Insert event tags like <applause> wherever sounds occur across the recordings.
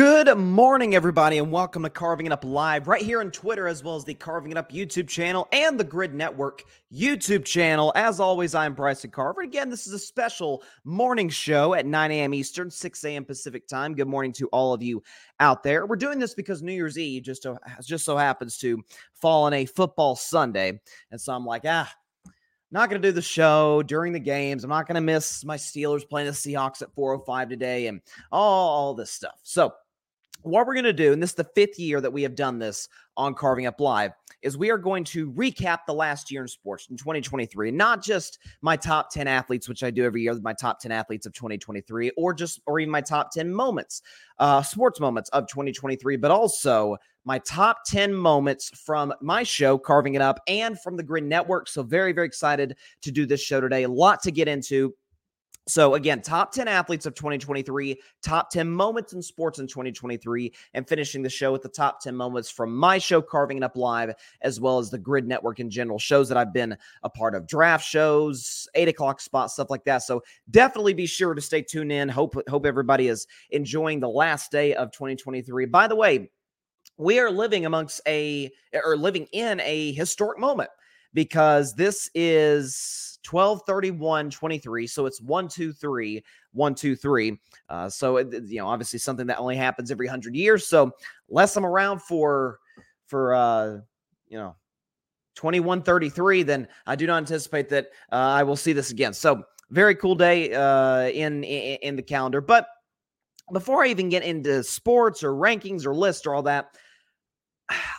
Good morning, everybody, and welcome to Carving It Up Live right here on Twitter, as well as the Carving It Up YouTube channel and the Gryd Network YouTube channel. As always, I'm Bryson Carver. Again, this is a special morning show at 9 a.m. Eastern, 6 a.m. Pacific time. Good morning to all of you out there. We're doing this because New Year's Eve just, just so happens to fall on a football Sunday. And so I'm like, ah, not going to do the show during the games. I'm not going to miss my Steelers playing the Seahawks at 4:05 today and all, all this stuff. So, what we're going to do, and this is the fifth year that we have done this on Carving Up Live, is we are going to recap the last year in sports in 2023, not just my top 10 athletes, which I do every year, my top 10 athletes of 2023, or just, or even my top 10 moments, uh, sports moments of 2023, but also my top 10 moments from my show, Carving It Up, and from the Gryd Network. So, very, very excited to do this show today. A lot to get into. So, again, top 10 athletes of 2023, top 10 moments in sports in 2023, and finishing the show with the top 10 moments from my show, Carving It Up Live, as well as the Gryd Network in general, shows that I've been a part of, draft shows, eight o'clock spot, stuff like that. So, definitely be sure to stay tuned in. Hope, hope everybody is enjoying the last day of 2023. By the way, we are living amongst a or living in a historic moment because this is 12 31 23 so it's 1 2 3 1 2 3 uh, so it, you know obviously something that only happens every 100 years so less i'm around for for uh you know 2133 then i do not anticipate that uh, i will see this again so very cool day uh in in, in the calendar but before I even get into sports or rankings or lists or all that,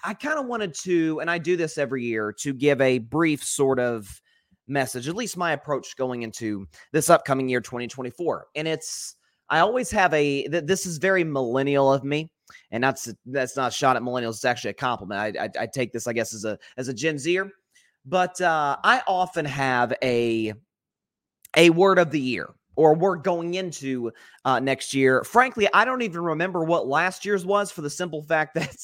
I kind of wanted to, and I do this every year, to give a brief sort of message, at least my approach going into this upcoming year, 2024. And it's, I always have a, this is very millennial of me. And that's that's not a shot at millennials. It's actually a compliment. I, I, I take this, I guess, as a as a Gen Zer. But uh, I often have a a word of the year or we're going into uh, next year. Frankly, I don't even remember what last year's was for the simple fact <laughs> that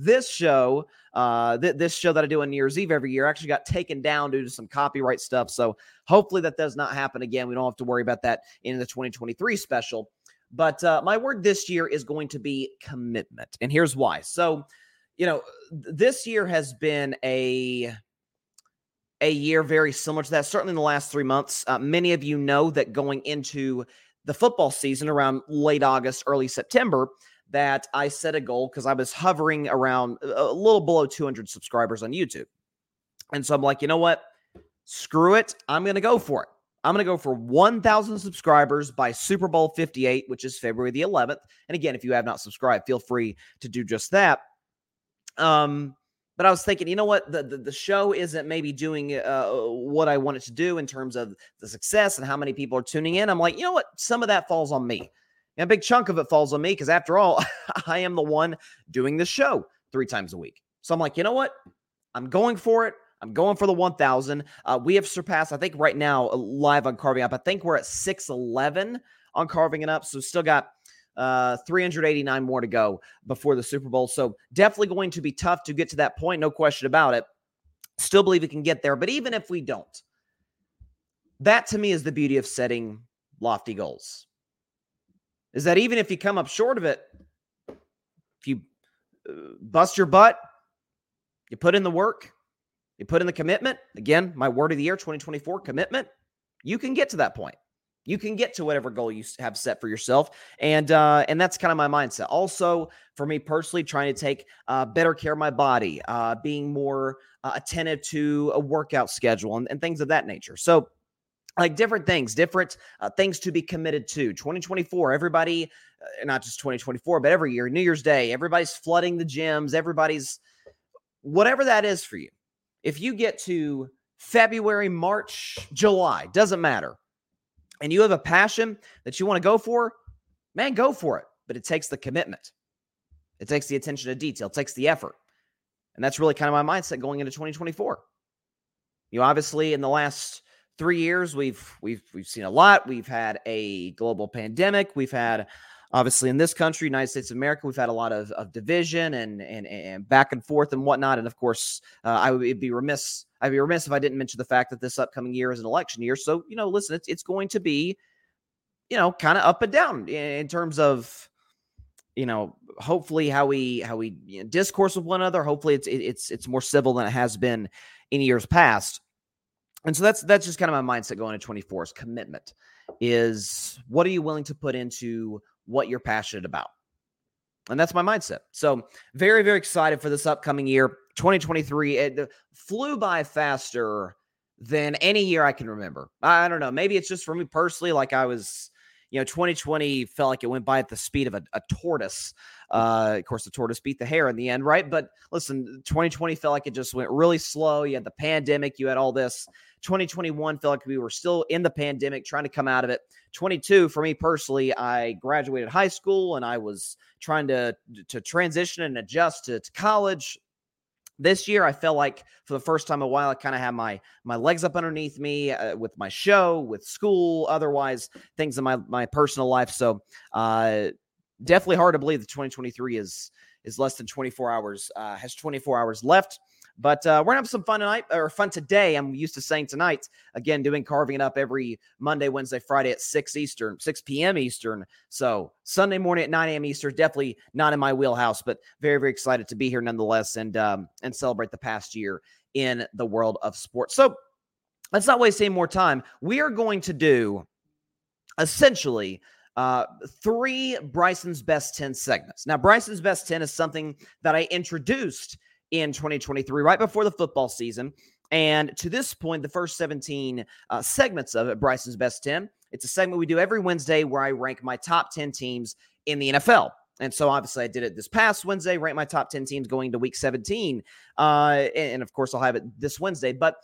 this show, uh, th- this show that I do on New Year's Eve every year, actually got taken down due to some copyright stuff. So hopefully that does not happen again. We don't have to worry about that in the 2023 special. But uh, my word this year is going to be commitment. And here's why. So, you know, this year has been a a year very similar to that, certainly in the last three months. Uh, many of you know that going into the football season around late August, early September, that I set a goal because I was hovering around a little below 200 subscribers on YouTube. And so I'm like, you know what? Screw it. I'm going to go for it. I'm going to go for 1,000 subscribers by Super Bowl 58, which is February the 11th. And again, if you have not subscribed, feel free to do just that. Um, but I was thinking, you know what, the the, the show isn't maybe doing uh, what I want it to do in terms of the success and how many people are tuning in. I'm like, you know what, some of that falls on me. And a big chunk of it falls on me because after all, <laughs> I am the one doing the show three times a week. So I'm like, you know what, I'm going for it. I'm going for the 1,000. Uh, we have surpassed, I think, right now, uh, live on Carving Up. I think we're at 611 on Carving It Up. So still got uh, 389 more to go before the Super Bowl. So definitely going to be tough to get to that point, no question about it. Still believe we can get there. But even if we don't, that to me is the beauty of setting lofty goals. Is that even if you come up short of it, if you uh, bust your butt, you put in the work, you put in the commitment. Again, my word of the year 2024 commitment. You can get to that point you can get to whatever goal you have set for yourself and uh, and that's kind of my mindset also for me personally trying to take uh, better care of my body uh, being more uh, attentive to a workout schedule and, and, things of that nature so like different things different uh, things to be committed to 2024 everybody uh, not just 2024 but every year new year's day everybody's flooding the gyms everybody's whatever that is for you if you get to february march july doesn't matter and you have a passion that you want to go for, man, go for it. But it takes the commitment, it takes the attention to detail, it takes the effort. And that's really kind of my mindset going into 2024. You obviously, in the last three years, we've we've we've seen a lot. We've had a global pandemic. We've had obviously in this country, United States of America, we've had a lot of, of division and, and and back and forth and whatnot. And of course, uh, I would be remiss I'd be remiss if I didn't mention the fact that this upcoming year is an election year. So you know, listen, it's it's going to be you know kind of up and down in, in terms of you know, hopefully how we how we you know, discourse with one another. Hopefully it's it's it's more civil than it has been in years past. And so that's that's just kind of my mindset going to 24 is commitment. Is what are you willing to put into what you're passionate about? And that's my mindset. So, very, very excited for this upcoming year. 2023 it flew by faster than any year I can remember. I don't know. Maybe it's just for me personally. Like I was, you know, 2020 felt like it went by at the speed of a, a tortoise. Uh, of course, the tortoise beat the hare in the end, right? But listen, 2020 felt like it just went really slow. You had the pandemic, you had all this. 2021 felt like we were still in the pandemic, trying to come out of it. 22 for me personally, I graduated high school and I was trying to to transition and adjust to, to college. This year i felt like for the first time in a while i kind of had my my legs up underneath me uh, with my show with school otherwise things in my my personal life. So uh definitely hard to believe that 2023 is is less than 24 hours uh has 24 hours left but uh, we're gonna have some fun tonight or fun today. I'm used to saying tonight again, doing carving it up every Monday, Wednesday, Friday at 6 Eastern, 6 p.m. Eastern. So Sunday morning at 9 a.m. Eastern, definitely not in my wheelhouse, but very, very excited to be here nonetheless and um, and celebrate the past year in the world of sports. So let's not waste any more time. We are going to do essentially uh, three Bryson's best 10 segments. Now, Bryson's best 10 is something that I introduced in 2023, right before the football season. And to this point, the first 17 uh, segments of it, Bryson's Best 10, it's a segment we do every Wednesday where I rank my top 10 teams in the NFL. And so obviously I did it this past Wednesday, rank my top 10 teams going to week 17. Uh, and of course, I'll have it this Wednesday. But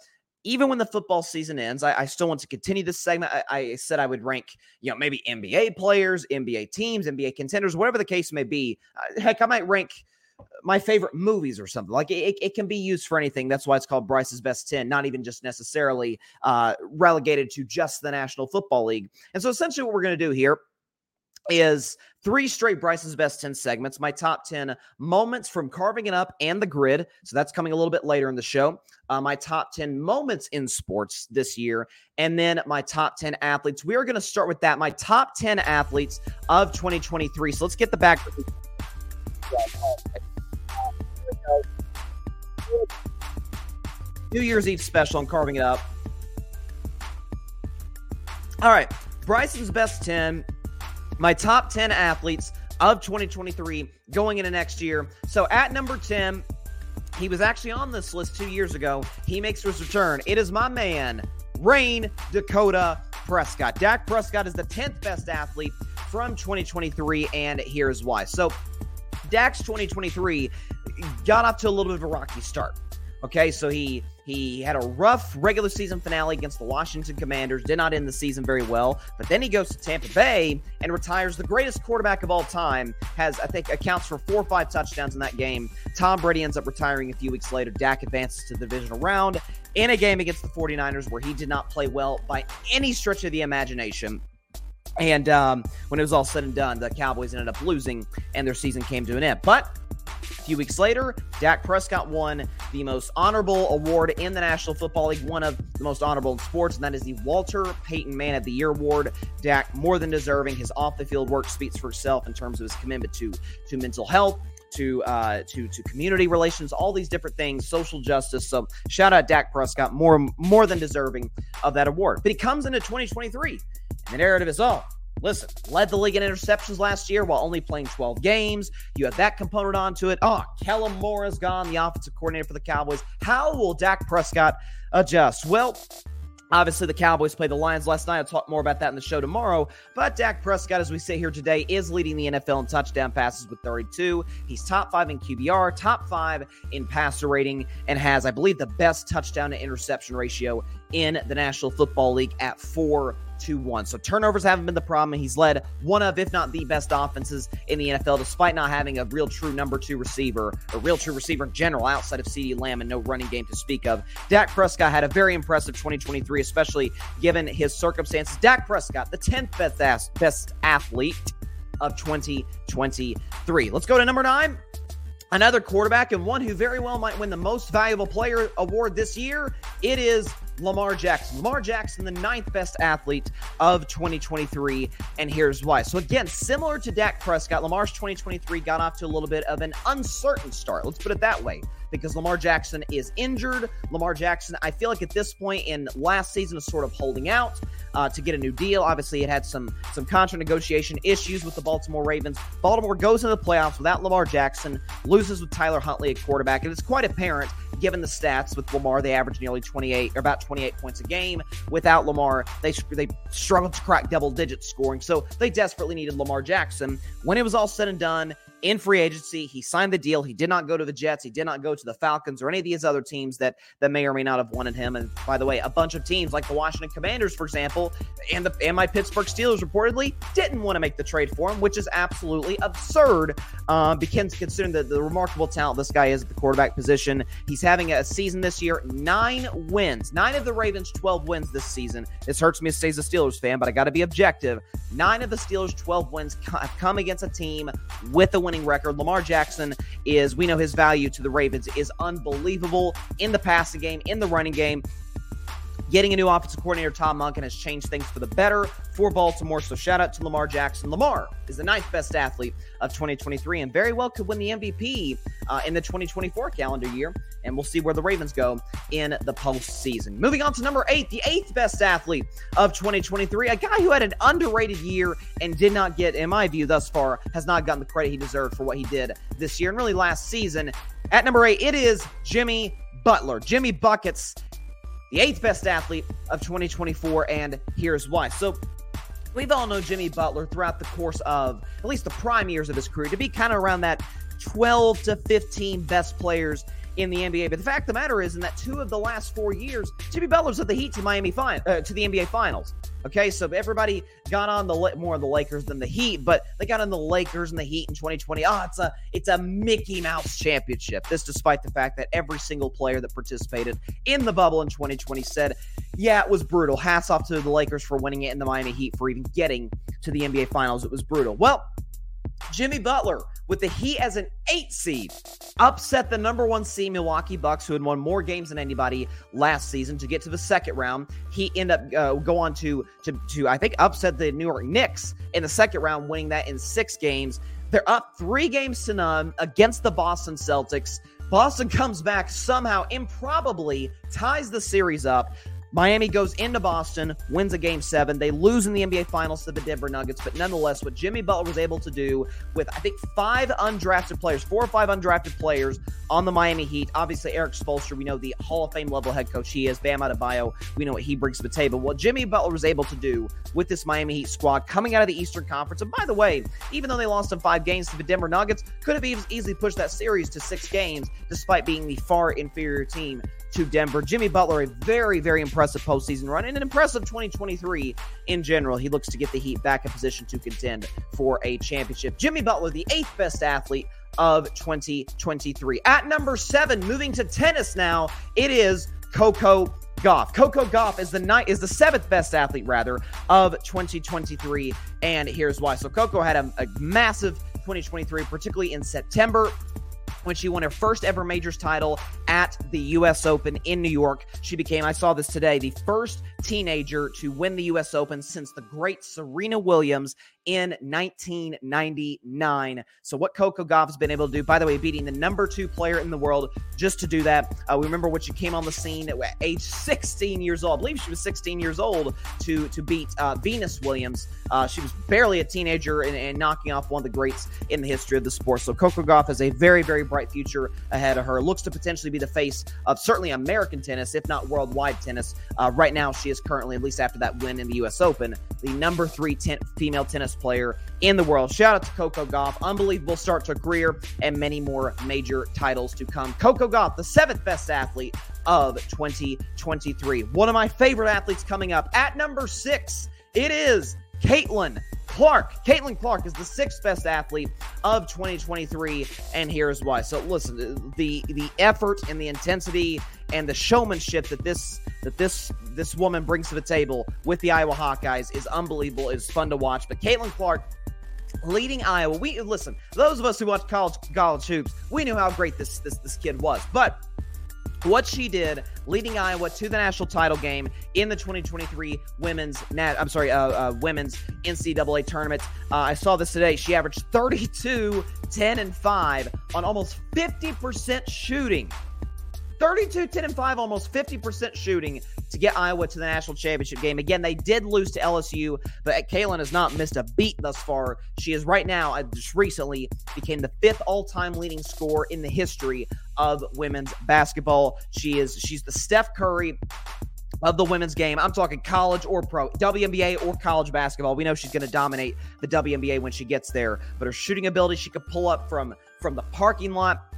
even when the football season ends, I, I still want to continue this segment. I, I, said I would rank, you know, maybe NBA players, NBA teams, NBA contenders, whatever the case may be. Uh, heck, I might rank my favorite movies or something. Like it, it can be used for anything. That's why it's called Bryce's Best 10, not even just necessarily uh, relegated to just the National Football League. And so essentially what we're going to do here is three straight Bryce's Best 10 segments, my top 10 moments from carving it up and the Gryd. So that's coming a little bit later in the show. Uh, my top 10 moments in sports this year, and then my top 10 athletes. We are going to start with that, my top 10 athletes of 2023. So let's get the back. New Year's Eve special. I'm carving it up. All right. Bryson's best 10, my top 10 athletes of 2023 going into next year. So at number 10, he was actually on this list two years ago. He makes his return. It is my man, Rayne Dakota Prescott. Dak Prescott is the 10th best athlete from 2023, and here's why. So, Dak's 2023 got off to a little bit of a rocky start. Okay, so he he had a rough regular season finale against the Washington Commanders, did not end the season very well, but then he goes to Tampa Bay and retires the greatest quarterback of all time, has I think accounts for four or five touchdowns in that game. Tom Brady ends up retiring a few weeks later. Dak advances to the divisional round in a game against the 49ers where he did not play well by any stretch of the imagination. And um, when it was all said and done, the Cowboys ended up losing and their season came to an end. But a few weeks later, Dak Prescott won the most honorable award in the National Football League, one of the most honorable in sports, and that is the Walter Payton Man of the Year award. Dak more than deserving. His off the field work speaks for itself in terms of his commitment to to mental health. To uh, to to community relations, all these different things, social justice. So shout out Dak Prescott, more more than deserving of that award. But he comes into 2023 and the narrative is own. Listen, led the league in interceptions last year while only playing 12 games. You have that component onto it. Oh, Kellen Moore is gone, the offensive coordinator for the Cowboys. How will Dak Prescott adjust? Well, Obviously, the Cowboys played the Lions last night. I'll talk more about that in the show tomorrow. But Dak Prescott, as we sit here today, is leading the NFL in touchdown passes with 32. He's top five in QBR, top five in passer rating, and has, I believe, the best touchdown to interception ratio in the National Football League at four 2 1. So turnovers haven't been the problem. He's led one of, if not the best offenses in the NFL, despite not having a real true number two receiver, a real true receiver in general outside of CeeDee Lamb and no running game to speak of. Dak Prescott had a very impressive 2023, especially given his circumstances. Dak Prescott, the 10th best, best athlete of 2023. Let's go to number nine. Another quarterback and one who very well might win the most valuable player award this year. It is Lamar Jackson. Lamar Jackson, the ninth best athlete of 2023, and here's why. So, again, similar to Dak Prescott, Lamar's 2023 got off to a little bit of an uncertain start. Let's put it that way because Lamar Jackson is injured. Lamar Jackson, I feel like at this point in last season, is sort of holding out uh, to get a new deal. Obviously, it had some some contract negotiation issues with the Baltimore Ravens. Baltimore goes into the playoffs without Lamar Jackson, loses with Tyler Huntley at quarterback, and it's quite apparent given the stats with Lamar. They average nearly 28 or about 28 points a game. Without Lamar, they they struggled to crack double digit scoring, so they desperately needed Lamar Jackson. When it was all said and done, in free agency. He signed the deal. He did not go to the Jets. He did not go to the Falcons or any of these other teams that that may or may not have wanted him. And by the way, a bunch of teams like the Washington Commanders, for example, and the and my Pittsburgh Steelers reportedly didn't want to make the trade for him, which is absolutely absurd. Uh, because considering the, the remarkable talent this guy is at the quarterback position, he's having a season this year nine wins, nine of the Ravens' twelve wins this season. This hurts me as a Steelers fan, but I got to be objective. Nine of the Steelers' twelve wins have come against a team with a winning record. Lamar Jackson is, we know his value to the Ravens is unbelievable in the passing game, in the running game. Getting a new offensive coordinator, Todd Monken, has changed things for the better for Baltimore. So shout out to Lamar Jackson. Lamar is the ninth best athlete of 2023 and very well could win the MVP uh, in the 2024 calendar year. And we'll see where the Ravens go in the postseason. Moving on to number eight, the eighth best athlete of 2023, a guy who had an underrated year and did not get, in my view, thus far, has not gotten the credit he deserved for what he did this year and really last season. At number eight, it is Jimmy Butler. Jimmy Buckets the eighth best athlete of 2024, and here's why. So, we've all known Jimmy Butler throughout the course of at least the prime years of his career to be kind of around that 12 to 15 best players in the NBA. But the fact of the matter is, in that two of the last four years, Jimmy Butler's at the Heat to Miami fin- uh, to the NBA Finals. Okay, so everybody got on the more of the Lakers than the Heat, but they got on the Lakers and the Heat in 2020. Oh, it's a it's a Mickey Mouse championship. This, despite the fact that every single player that participated in the bubble in 2020 said, "Yeah, it was brutal." Hats off to the Lakers for winning it, and the Miami Heat for even getting to the NBA Finals. It was brutal. Well, Jimmy Butler with the Heat as an eight seed, upset the number one seed Milwaukee Bucks, who had won more games than anybody last season to get to the second round. He end up uh, go on to to to I think upset the New York Knicks in the second round, winning that in six games. They're up three games to none against the Boston Celtics. Boston comes back somehow, improbably ties the series up. Miami goes into Boston, wins a game seven. They lose in the NBA Finals to the Denver Nuggets, but nonetheless, what Jimmy Butler was able to do with, I think, five undrafted players, four or five undrafted players on the Miami Heat. Obviously, Erik Spoelstra, we know the Hall of Fame level head coach he is. Bam Adebayo, we know what he brings to the table. What Jimmy Butler was able to do with this Miami Heat squad coming out of the Eastern Conference, and by the way, even though they lost in five games to the Denver Nuggets, could have easily pushed that series to six games, despite being the far inferior team to Denver. Jimmy Butler, a very, very impressive postseason run and an impressive 2023 in general. He looks to get the Heat back in position to contend for a championship. Jimmy Butler, the eighth best athlete of 2023. At number seven, moving to tennis now, it is Coco Gauff. Coco Gauff is the night is the seventh best athlete rather of 2023, and here's why. So Coco had a, a massive 2023, particularly in September when she won her first ever majors title at the U.S. Open in New York. She became, I saw this today, the first teenager to win the U.S. Open since the great Serena Williams in 1999. So, what Coco Gauff has been able to do, by the way, beating the number two player in the world just to do that. Uh, we remember when she came on the scene at age 16 years old. I believe she was 16 years old to to beat uh, Venus Williams. Uh, she was barely a teenager and, and, knocking off one of the greats in the history of the sport. So, Coco Gauff has a very, very bright future ahead of her. Looks to potentially be the face of certainly American tennis, if not worldwide tennis. Uh, right now, she is currently, at least after that win in the U.S. Open, the number three ten- female tennis player in the world. Shout out to Coco Gauff. Unbelievable start to a career and many more major titles to come. Coco Gauff, the seventh best athlete of 2023. One of my favorite athletes coming up at number six. It is Caitlin Clark. Caitlin Clark is the sixth best athlete of 2023, and here's why. So listen, the the effort and the intensity and the showmanship that this that this this woman brings to the table with the Iowa Hawkeyes is unbelievable. It's fun to watch. But Caitlin Clark leading Iowa. We listen, those of us who watch college college hoops, we knew how great this this this kid was. But what she did leading Iowa to the national title game in the 2023 women's nat I'm sorry uh, uh, women's NCAA tournament. Uh, I saw this today. She averaged 32, 10 and 5 on almost 50% shooting. 32, 10 and 5, almost 50% shooting to get Iowa to the national championship game. Again, they did lose to LSU, but Caitlin has not missed a beat thus far. She is right now, uh, just recently, became the fifth all-time leading scorer in the history of women's basketball. She is she's the Steph Curry of the women's game. I'm talking college or pro, WNBA or college basketball. We know she's going to dominate the WNBA when she gets there, but her shooting ability, she could pull up from from the parking lot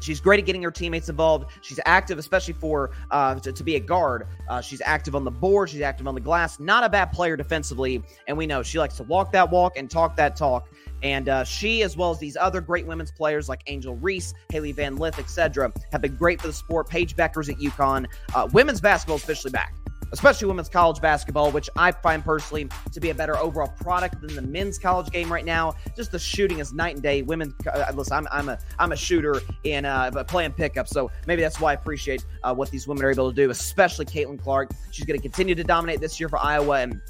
She's great at getting her teammates involved. She's active, especially for uh, to, to, be a guard. Uh, she's active on the board. She's active on the glass. Not a bad player defensively, and we know she likes to walk that walk and talk that talk. And uh, she, as well as these other great women's players like Angel Reese, Hailey Van Lith, etc., have been great for the sport. Paige Bueckers at UConn. Uh, women's basketball is officially back especially women's college basketball, which I find personally to be a better overall product than the men's college game right now. Just the shooting is night and day. Women, uh, listen, I'm, I'm a I'm a shooter in uh, playing pickup, so maybe that's why I appreciate uh, what these women are able to do, especially Caitlin Clark. She's going to continue to dominate this year for Iowa and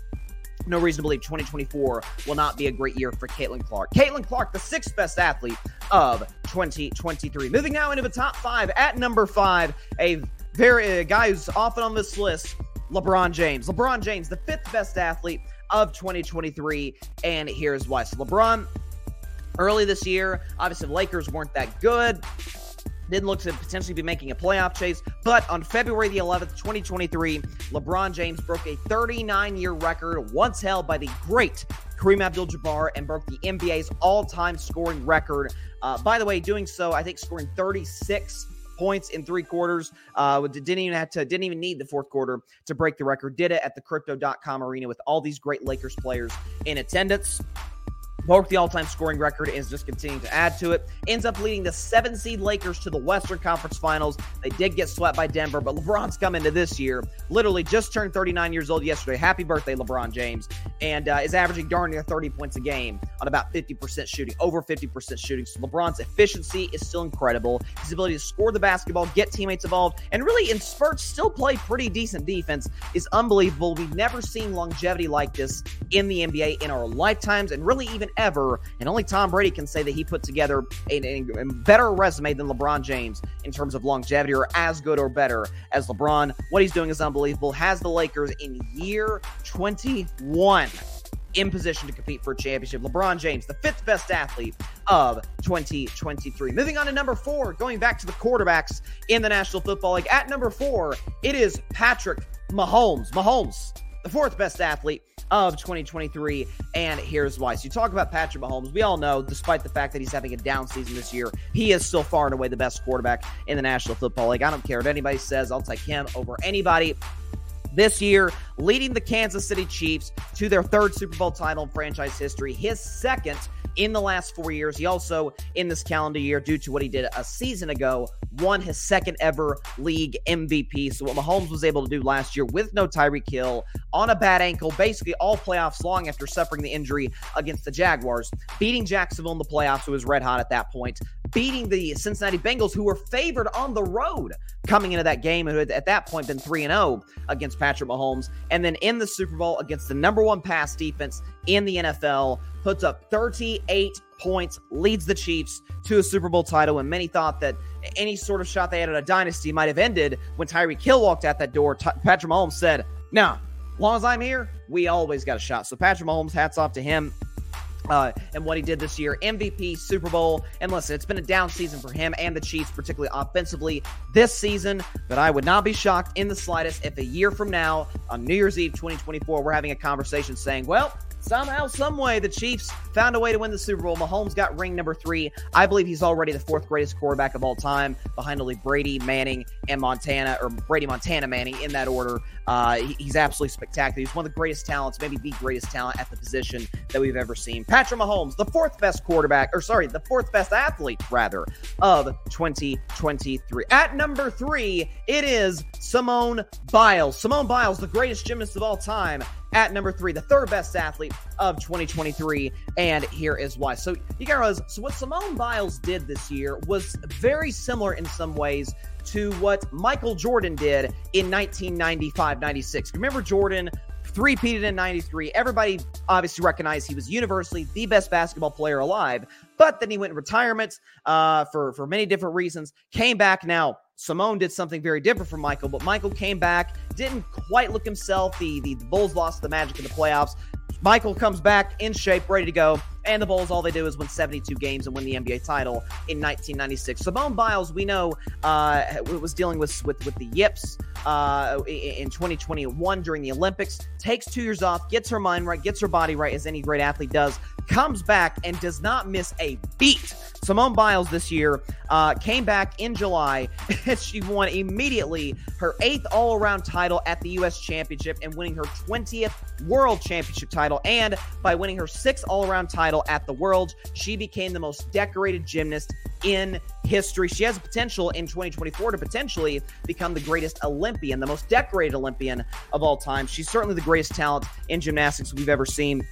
no reason to believe 2024 will not be a great year for Caitlin Clark. Caitlin Clark, the sixth best athlete of 2023. Moving now into the top five. At number five, a very a guy who's often on this list LeBron James. LeBron James, the fifth best athlete of 2023. And here's why. So, LeBron, early this year, obviously, the Lakers weren't that good. Didn't look to potentially be making a playoff chase. But on February the 11th, 2023, LeBron James broke a 39 year record once held by the great Kareem Abdul Jabbar and broke the NBA's all time scoring record. Uh, by the way, doing so, I think scoring 36 points in three quarters. Uh, didn't even have to, didn't even need the fourth quarter to break the record. Did it at the crypto.com arena with all these great Lakers players in attendance. Broke the all time scoring record and is just continuing to add to it. Ends up leading the seven seed Lakers to the Western Conference Finals. They did get swept by Denver, but LeBron's come into this year, literally just turned 39 years old yesterday. Happy birthday, LeBron James. And uh, is averaging darn near 30 points a game on about 50% shooting, over 50% shooting. So LeBron's efficiency is still incredible. His ability to score the basketball, get teammates involved, and really in spurts still play pretty decent defense is unbelievable. We've never seen longevity like this in the NBA in our lifetimes, and really even ever. And only Tom Brady can say that he put together a, a, a, better resume than LeBron James in terms of longevity or as good or better as LeBron. What he's doing is unbelievable. Has the Lakers in year 21 in position to compete for a championship. LeBron James, the fifth best athlete of 2023. Moving on to number four, going back to the quarterbacks in the National Football League. At number four, it is Patrick Mahomes. Mahomes, the fourth best athlete of 2023. And here's why. So you talk about Patrick Mahomes. We all know, despite the fact that he's having a down season this year, he is still far and away the best quarterback in the National Football League. I don't care what anybody says. I'll take him over anybody this year, leading the Kansas City Chiefs to their third Super Bowl title in franchise history, his second in the last four years. He also, in this calendar year, due to what he did a season ago, won his second ever league MVP. So, what Mahomes was able to do last year with no Tyreek Hill on a bad ankle, basically all playoffs long after suffering the injury against the Jaguars, beating Jacksonville in the playoffs, who was red hot at that point, beating the Cincinnati Bengals, who were favored on the road coming into that game, and who had at that point been 3 0 against Patrick Mahomes. And then in the Super Bowl against the number one pass defense in the NFL, puts up 38 points, leads the Chiefs to a Super Bowl title. And many thought that any sort of shot they had at a dynasty might have ended when Tyreek Hill walked out that door. T- Patrick Mahomes said, "Now, as long as I'm here, we always got a shot." So Patrick Mahomes, hats off to him. Uh, and what he did this year MVP, Super Bowl. And listen, it's been a down season for him and the Chiefs, particularly offensively this season. But I would not be shocked in the slightest if a year from now, on New Year's Eve 2024, we're having a conversation saying, well, somehow, some way, the Chiefs found a way to win the Super Bowl. Mahomes got ring number three. I believe he's already the fourth greatest quarterback of all time, behind only Brady, Manning, and Montana, or Brady, Montana, Manning in that order. Uh, he's absolutely spectacular. He's one of the greatest talents, maybe the greatest talent at the position that we've ever seen. Patrick Mahomes, the fourth best quarterback, or sorry, the fourth best athlete, rather, of 2023. At number three, it is Simone Biles. Simone Biles, the greatest gymnast of all time, At number three, the third best athlete of 2023, and here is why. So you realize, so what Simone Biles did this year was very similar in some ways to what Michael Jordan did in 1995 96. Remember Jordan three-peated in 93. Everybody obviously recognized he was universally the best basketball player alive, but then he went in retirement uh, for, for many different reasons, came back now. Simone did something very different from Michael, but Michael came back, didn't quite look himself. The, the, the Bulls lost the magic in the playoffs. Michael comes back in shape, ready to go. And the Bulls, all they do is win 72 games and win the NBA title in 1996. Simone Biles, we know, uh, was dealing with with, with the yips uh, in 2021 during the Olympics. Takes two years off, gets her mind right, gets her body right, as any great athlete does. Comes back and does not miss a beat. Simone Biles this year uh, came back in July and <laughs> she won immediately her eighth all around title at the U.S. Championship and winning her 20th World Championship title. And by winning her sixth all around title at the World, she became the most decorated gymnast in history. She has potential in 2024 to potentially become the greatest Olympian, the most decorated Olympian of all time. She's certainly the greatest talent in gymnastics we've ever seen.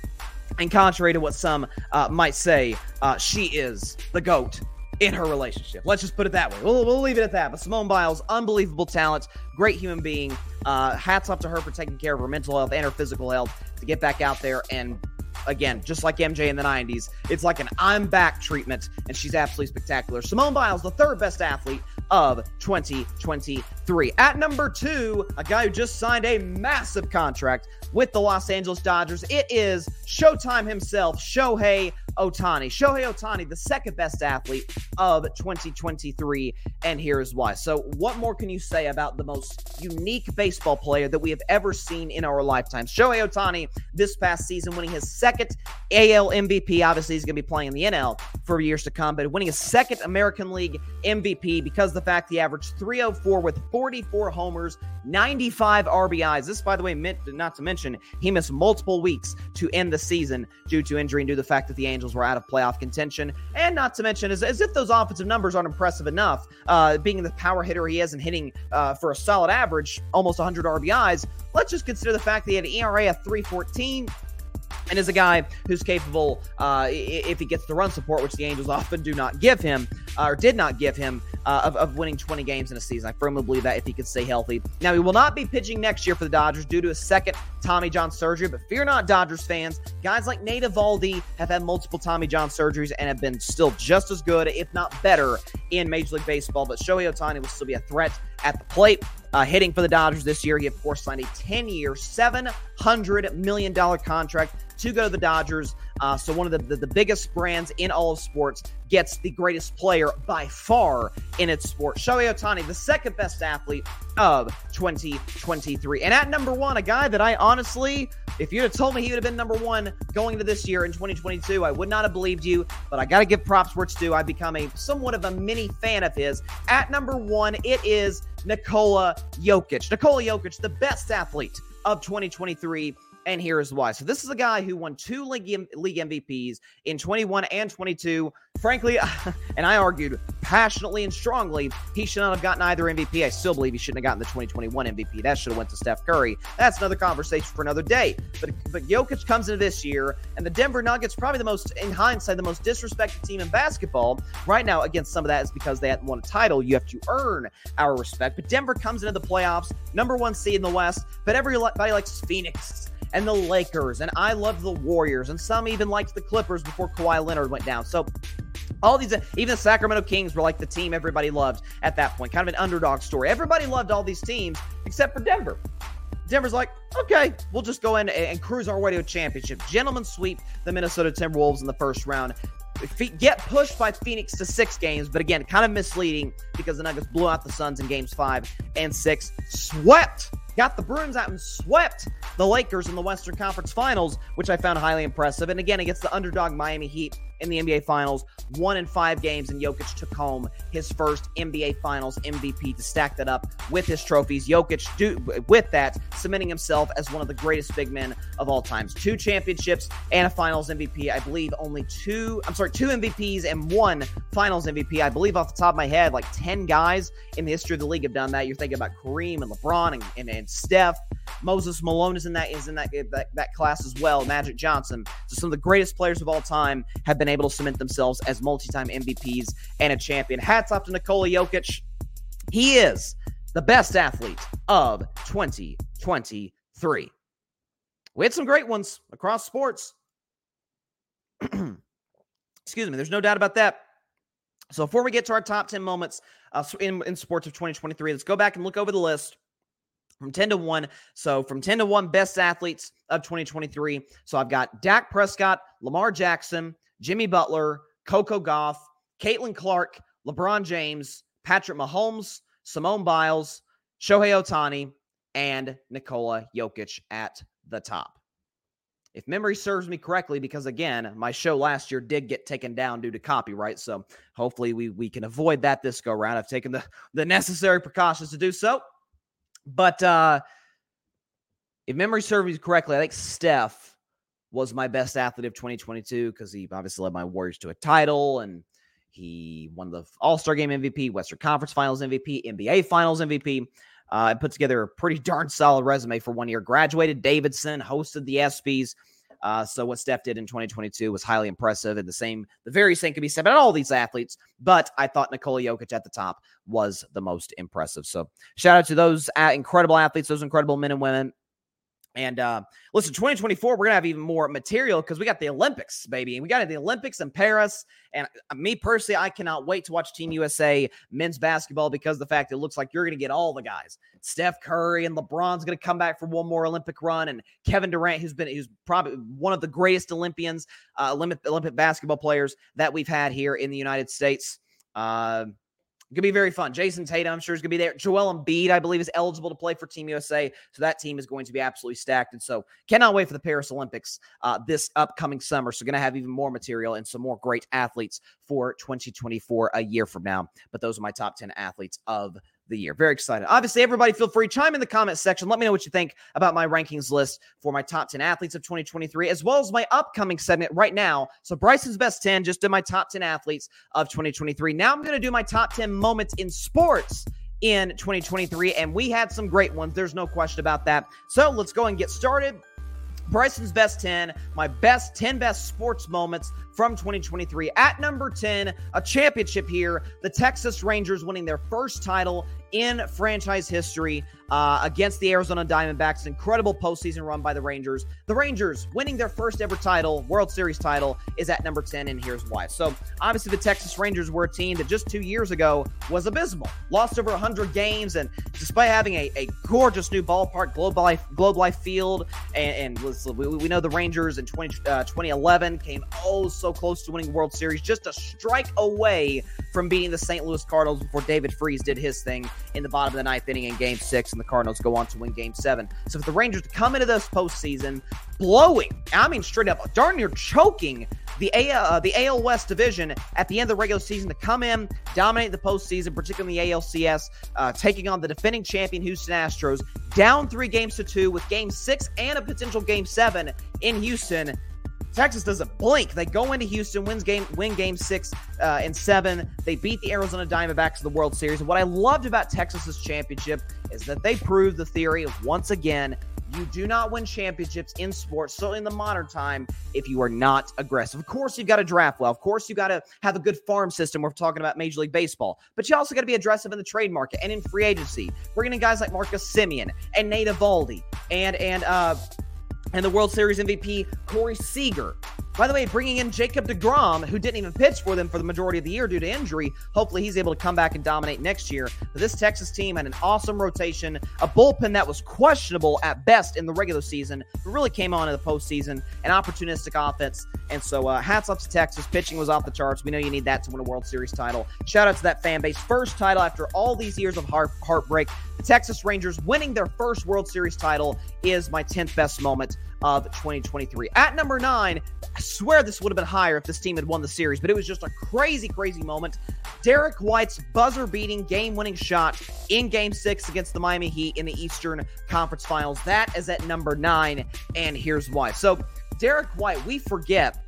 And contrary to what some uh, might say, uh, she is the GOAT in her relationship. Let's just put it that way. We'll, we'll leave it at that. But Simone Biles, unbelievable talent, great human being. Uh, hats off to her for taking care of her mental health and her physical health to get back out there and again, just like MJ in the 90s, it's like an I'm back treatment, and she's absolutely spectacular. Simone Biles, the third best athlete of 2023. At number two, a guy who just signed a massive contract with the Los Angeles Dodgers. It is Showtime himself, Shohei Ohtani. Shohei Ohtani, the second best athlete of 2023, and here's why. So, what more can you say about the most unique baseball player that we have ever seen in our lifetime? Shohei Ohtani, this past season, winning his second AL MVP. Obviously, he's going to be playing in the NL for years to come, but winning his second American League MVP because the fact he averaged 304 with 44 homers, 95 RBIs. This, by the way, meant not to mention he missed multiple weeks to end the season due to injury and due to the fact that the Angels Angels were out of playoff contention. And not to mention, as, as if those offensive numbers aren't impressive enough, uh, being the power hitter he is and hitting uh, for a solid average, almost 100 RBIs, let's just consider the fact that he had an ERA of 314 and is a guy who's capable, uh, if he gets the run support, which the Angels often do not give him, uh, or did not give him, uh, of, of winning 20 games in a season. I firmly believe that if he can stay healthy. Now, he will not be pitching next year for the Dodgers due to a second Tommy John surgery, but fear not, Dodgers fans. Guys like Nate Eovaldi have had multiple Tommy John surgeries and have been still just as good, if not better, in Major League Baseball. But Shohei Ohtani will still be a threat at the plate. Uh, hitting for the Dodgers this year, he of course signed a 10 year, $700 million contract to go to the Dodgers. Uh, so one of the, the, the, biggest brands in all of sports gets the greatest player by far in its sport. Shohei Ohtani, the second best athlete of 2023. And at number one, a guy that I honestly, if you'd have told me he would have been number one going into this year in 2022, I would not have believed you. But I got to give props where it's due. I've become a somewhat of a mini fan of his. At number one, it is Nikola Jokic. Nikola Jokic, the best athlete of 2023 and here is why. So this is a guy who won two league, league MVPs in 21 and 22. Frankly, <laughs> and I argued passionately and strongly, he should not have gotten either MVP. I still believe he shouldn't have gotten the 2021 MVP. That should have went to Steph Curry. That's another conversation for another day. But but Jokic comes into this year, and the Denver Nuggets probably the most, in hindsight, the most disrespected team in basketball right now. Against some of that is because they hadn't won a title. You have to earn our respect. But Denver comes into the playoffs, number one seed in the West. But everybody likes Phoenix and the Lakers, and I love the Warriors, and some even liked the Clippers before Kawhi Leonard went down. So all these, even the Sacramento Kings were like the team everybody loved at that point, kind of an underdog story. Everybody loved all these teams except for Denver. Denver's like, okay, we'll just go in and cruise our way to a championship. Gentlemen sweep the Minnesota Timberwolves in the first round. Get pushed by Phoenix to six games, but again, kind of misleading because the Nuggets blew out the Suns in games five and six. Swept got the Bruins out and swept the Lakers in the Western Conference Finals, which I found highly impressive. And again, against the underdog Miami Heat in the NBA Finals, one in five games, and Jokic took home his first NBA Finals MVP to stack that up with his trophies. Jokic, do, with that, cementing himself as one of the greatest big men of all times. Two championships and a Finals MVP. I believe only two, I'm sorry, two MVPs and one Finals MVP. I believe off the top of my head, like 10 guys in the history of the league have done that. You're thinking about Kareem and LeBron and, and, and Steph Moses Malone is in that is in that, that that class as well. Magic Johnson. So some of the greatest players of all time have been able to cement themselves as multi-time MVPs and a champion. Hats off to Nikola Jokic. He is the best athlete of 2023. We had some great ones across sports. <clears throat> Excuse me. There's no doubt about that. So before we get to our top 10 moments uh, in, in sports of 2023, let's go back and look over the list from 10 to 1. So from 10 to 1, best athletes of 2023. So I've got Dak Prescott, Lamar Jackson, Jimmy Butler, Coco Gauff, Caitlin Clark, LeBron James, Patrick Mahomes, Simone Biles, Shohei Ohtani, and Nikola Jokic at the top if memory serves me correctly, because again, my show last year did get taken down due to copyright. So hopefully we we can avoid that this go round. I've taken the the necessary precautions to do so. But uh if memory serves me correctly, I think Steph was my best athlete of 2022 because he obviously led my Warriors to a title and he won the All Star Game MVP, Western Conference Finals MVP, NBA Finals MVP. Uh, put together a pretty darn solid resume for one year. Graduated Davidson, hosted the ESPYS. Uh, so what Steph did in 2022 was highly impressive, and the same, the very same can be said about all these athletes. But I thought Nikola Jokic at the top was the most impressive. So shout out to those uh, incredible athletes, those incredible men and women. And uh, listen, 2024, we're to have even more material because we got the Olympics, baby. And we got the Olympics in Paris. And uh, me personally, I cannot wait to watch Team USA men's basketball because the fact it looks like you're to get all the guys. Steph Curry and LeBron's to come back for one more Olympic run. And Kevin Durant, who's been, who's probably one of the greatest Olympians, uh, Olympic, Olympic basketball players that we've had here in the United States. Uh, Gonna be very fun. Jayson Tatum, I'm sure, is gonna be there. Joel Embiid, I believe, is eligible to play for Team USA, so that team is going to be absolutely stacked. And so, cannot wait for the Paris Olympics uh, this upcoming summer. So, gonna have even more material and some more great athletes for 2024 a year from now. But those are my top 10 athletes of the year. Very excited. Obviously, everybody feel free to chime in the comment section. Let me know what you think about my rankings list for my top 10 athletes of 2023, as well as my upcoming segment right now. So Bryson's best 10 just did my top 10 athletes of 2023. Now I'm going to do my top 10 moments in sports in 2023, and we had some great ones. There's no question about that. So let's go and get started. Bryson's best 10, my best 10 best sports moments from 2023. At number 10, a championship here. The Texas Rangers winning their first title in franchise history uh, against the Arizona Diamondbacks. Incredible postseason run by the Rangers. The Rangers winning their first ever title, World Series title, is at number 10, and here's why. So, obviously, the Texas Rangers were a team that just two years ago was abysmal, lost over 100 games, and despite having a, a gorgeous new ballpark, Globe Life, Globe Life Field, and, and we, we, know the Rangers in 20, uh, 2011 came oh so close to winning World Series, just a strike away from beating the St. Louis Cardinals before David Freese did his thing in the bottom of the ninth inning in game six, and the Cardinals go on to win game seven. So for the Rangers to come into this postseason blowing, I mean, straight up, darn near choking the AL, uh, the AL West division at the end of the regular season to come in, dominate the postseason, particularly the ALCS, uh, taking on the defending champion Houston Astros, down three games to two with game six and a potential game seven in Houston. Texas doesn't blink. They go into Houston, wins game, win game six uh, and seven. They beat the Arizona Diamondbacks in the World Series. And what I loved about Texas's championship is that they proved the theory of once again you do not win championships in sports, so in the modern time, if you are not aggressive. Of course, you've got to draft well. Of course, you've got to have a good farm system. We're talking about Major League Baseball, but you also got to be aggressive in the trade market and in free agency. Bringing in guys like Marcus Semien and Nate Eovaldi and and uh, and the World Series MVP Corey Seager. By the way, bringing in Jacob DeGrom, who didn't even pitch for them for the majority of the year due to injury. Hopefully, he's able to come back and dominate next year. But this Texas team had an awesome rotation, a bullpen that was questionable at best in the regular season, but really came on in the postseason, an opportunistic offense. And so, uh, hats off to Texas. Pitching was off the charts. We know you need that to win a World Series title. Shout out to that fan base. First title after all these years of heart- heartbreak. The Texas Rangers winning their first World Series title is my 10th best moment of 2023. At number nine, I swear this would have been higher if this team had won the series, but it was just a crazy, crazy moment. Derrick White's buzzer beating game winning shot in game six against the Miami Heat in the Eastern Conference Finals. That is at number nine, and here's why. So, Derrick White, we forget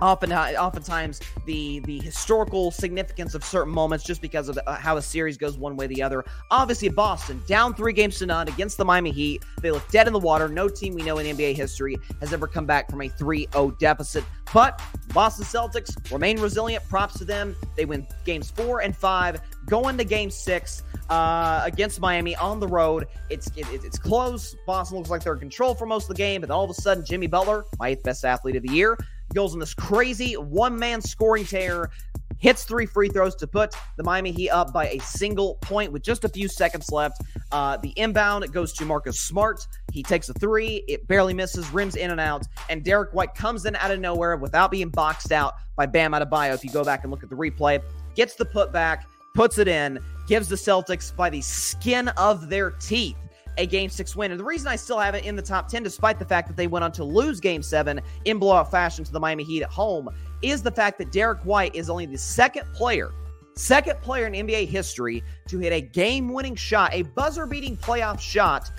often oftentimes the the historical significance of certain moments just because of uh, how a series goes one way or the other. Obviously boston down three games to none against the miami heat. They look dead in the water. No team we know in nba history has ever come back from a 3-0 deficit. But boston celtics remain resilient. Props to them. They win games four and five going to game six uh, against Miami on the road. It's it, it's close. Boston looks like they're in control for most of the game, but all of a sudden, Jimmy Butler, my eighth best athlete of the year, goes on this crazy one man scoring tear, hits three free throws to put the Miami Heat up by a single point with just a few seconds left. Uh, the inbound goes to Marcus Smart. He takes a three, it barely misses, rims in and out, and Derrick White comes in out of nowhere without being boxed out by Bam Adebayo. If you go back and look at the replay, gets the putback, puts it in, gives the Celtics by the skin of their teeth a game six win. And the reason I still have it in the top 10, despite the fact that they went on to lose game seven in blowout fashion to the Miami Heat at home, is the fact that Derrick White is only the second player, second player in NBA history to hit a game winning shot, a buzzer beating playoff shot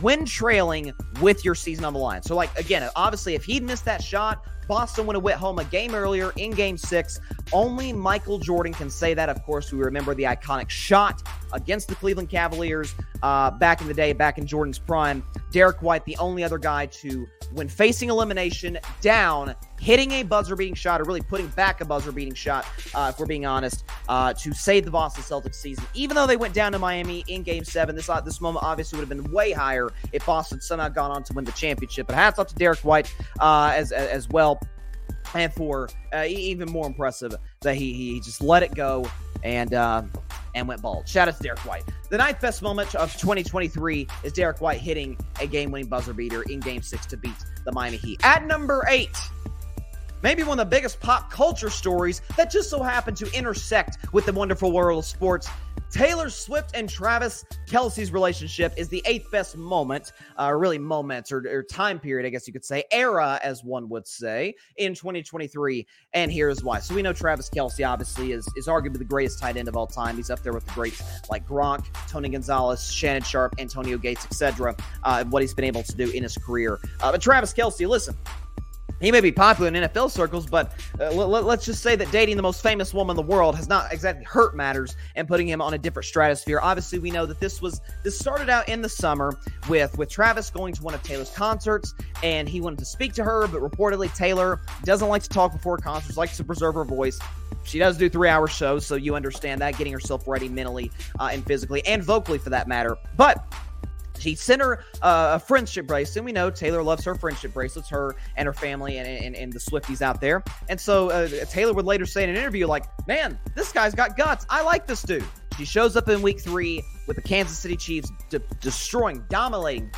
when trailing with your season on the line. So, like, again, obviously, if he'd missed that shot, Boston would have went home a game earlier in game six. Only Michael Jordan can say that. Of course, we remember the iconic shot against the Cleveland Cavaliers uh, back in the day, back in Jordan's prime. Derrick White, the only other guy to, when facing elimination, down, hitting a buzzer beating shot, or really putting back a buzzer beating shot, uh, if we're being honest, uh, to save the Boston Celtics season. Even though they went down to Miami in game seven, this, uh, this moment obviously would have been way higher if Boston somehow gone on to win the championship. But hats off to Derrick White uh, as, as well and for uh, even more impressive that he he just let it go and uh, and went bald. Shout out to Derrick White. The ninth best moment of 2023 is Derrick White hitting a game-winning buzzer beater in Game Six to beat the Miami Heat. At number eight, maybe one of the biggest pop culture stories that just so happened to intersect with the wonderful world of sports Taylor Swift and Travis Kelce's relationship is the eighth best moment, uh, really moments or, or, time period, I guess you could say, era, as one would say, in 2023. And here's why. So we know Travis Kelce obviously is is arguably the greatest tight end of all time. He's up there with the greats like Gronk, Tony Gonzalez, Shannon Sharpe, Antonio Gates, etc. Uh, what he's been able to do in his career. Uh, but Travis Kelce, listen, he may be popular in NFL circles, but uh, let, us just say that dating the most famous woman in the world has not exactly hurt matters and putting him on a different stratosphere. Obviously, we know that this was this started out in the summer with with Travis going to one of Taylor's concerts, and he wanted to speak to her, but reportedly Taylor doesn't like to talk before concerts, likes to preserve her voice. She does do three hour shows, so you understand that, getting herself ready mentally uh, and physically and vocally for that matter. But he sent her uh, a friendship bracelet. And we know Taylor loves her friendship bracelets, her and her family and, and, and the Swifties out there. And so uh, Taylor would later say in an interview, like, man, this guy's got guts. I like this dude. She shows up in week three with the Kansas City Chiefs de- destroying, dominating,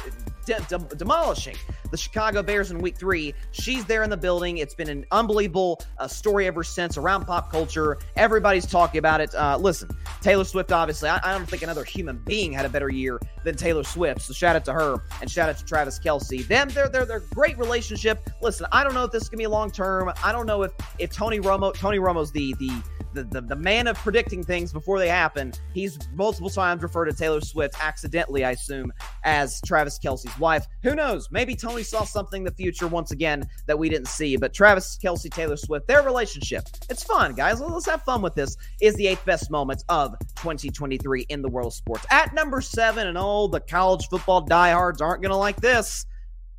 de- de- demolishing the Chicago Bears in week three. She's there in the building. It's been an unbelievable uh, story ever since around pop culture. Everybody's talking about it. Uh, listen, Taylor Swift, obviously, I, I, don't think another human being had a better year than Taylor Swift. So shout out to her and shout out to Travis Kelce. Them, they're, they're, they're great relationship. Listen, I don't know if this is going to be long term. I don't know if, if Tony Romo, Tony Romo's the, the, the, the, the man of predicting things before they happen. He's multiple times referred to Taylor Swift, accidentally, I assume, as Travis Kelce's wife. Who knows? Maybe Tony saw something in the future once again that we didn't see. But Travis Kelce, Taylor Swift, their relationship, it's fun, guys. Let's have fun with this. Is the eighth best moment of 2023 in the world of sports. At number seven, and oh, the college football diehards aren't going to like this,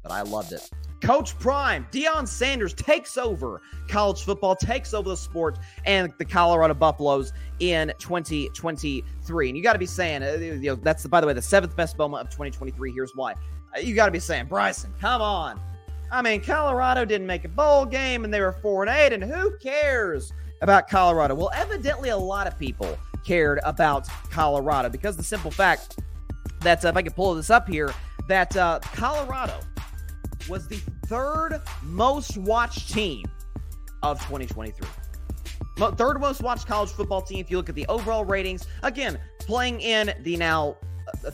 but I loved it. Coach Prime, Deion Sanders takes over college football, takes over the sport, and the Colorado Buffaloes in 2023. And you got to be saying, uh, you know, that's, by the way, the seventh best moment of 2023. Here's why. Uh, you got to be saying, Bryson, come on. I mean, Colorado didn't make a bowl game and they were 4 and 8, and who cares about Colorado? Well, evidently, a lot of people cared about Colorado because the simple fact that, uh, if I could pull this up here, that uh, Colorado was the third most watched team of 2023. Third most watched college football team if you look at the overall ratings. Again, playing in the now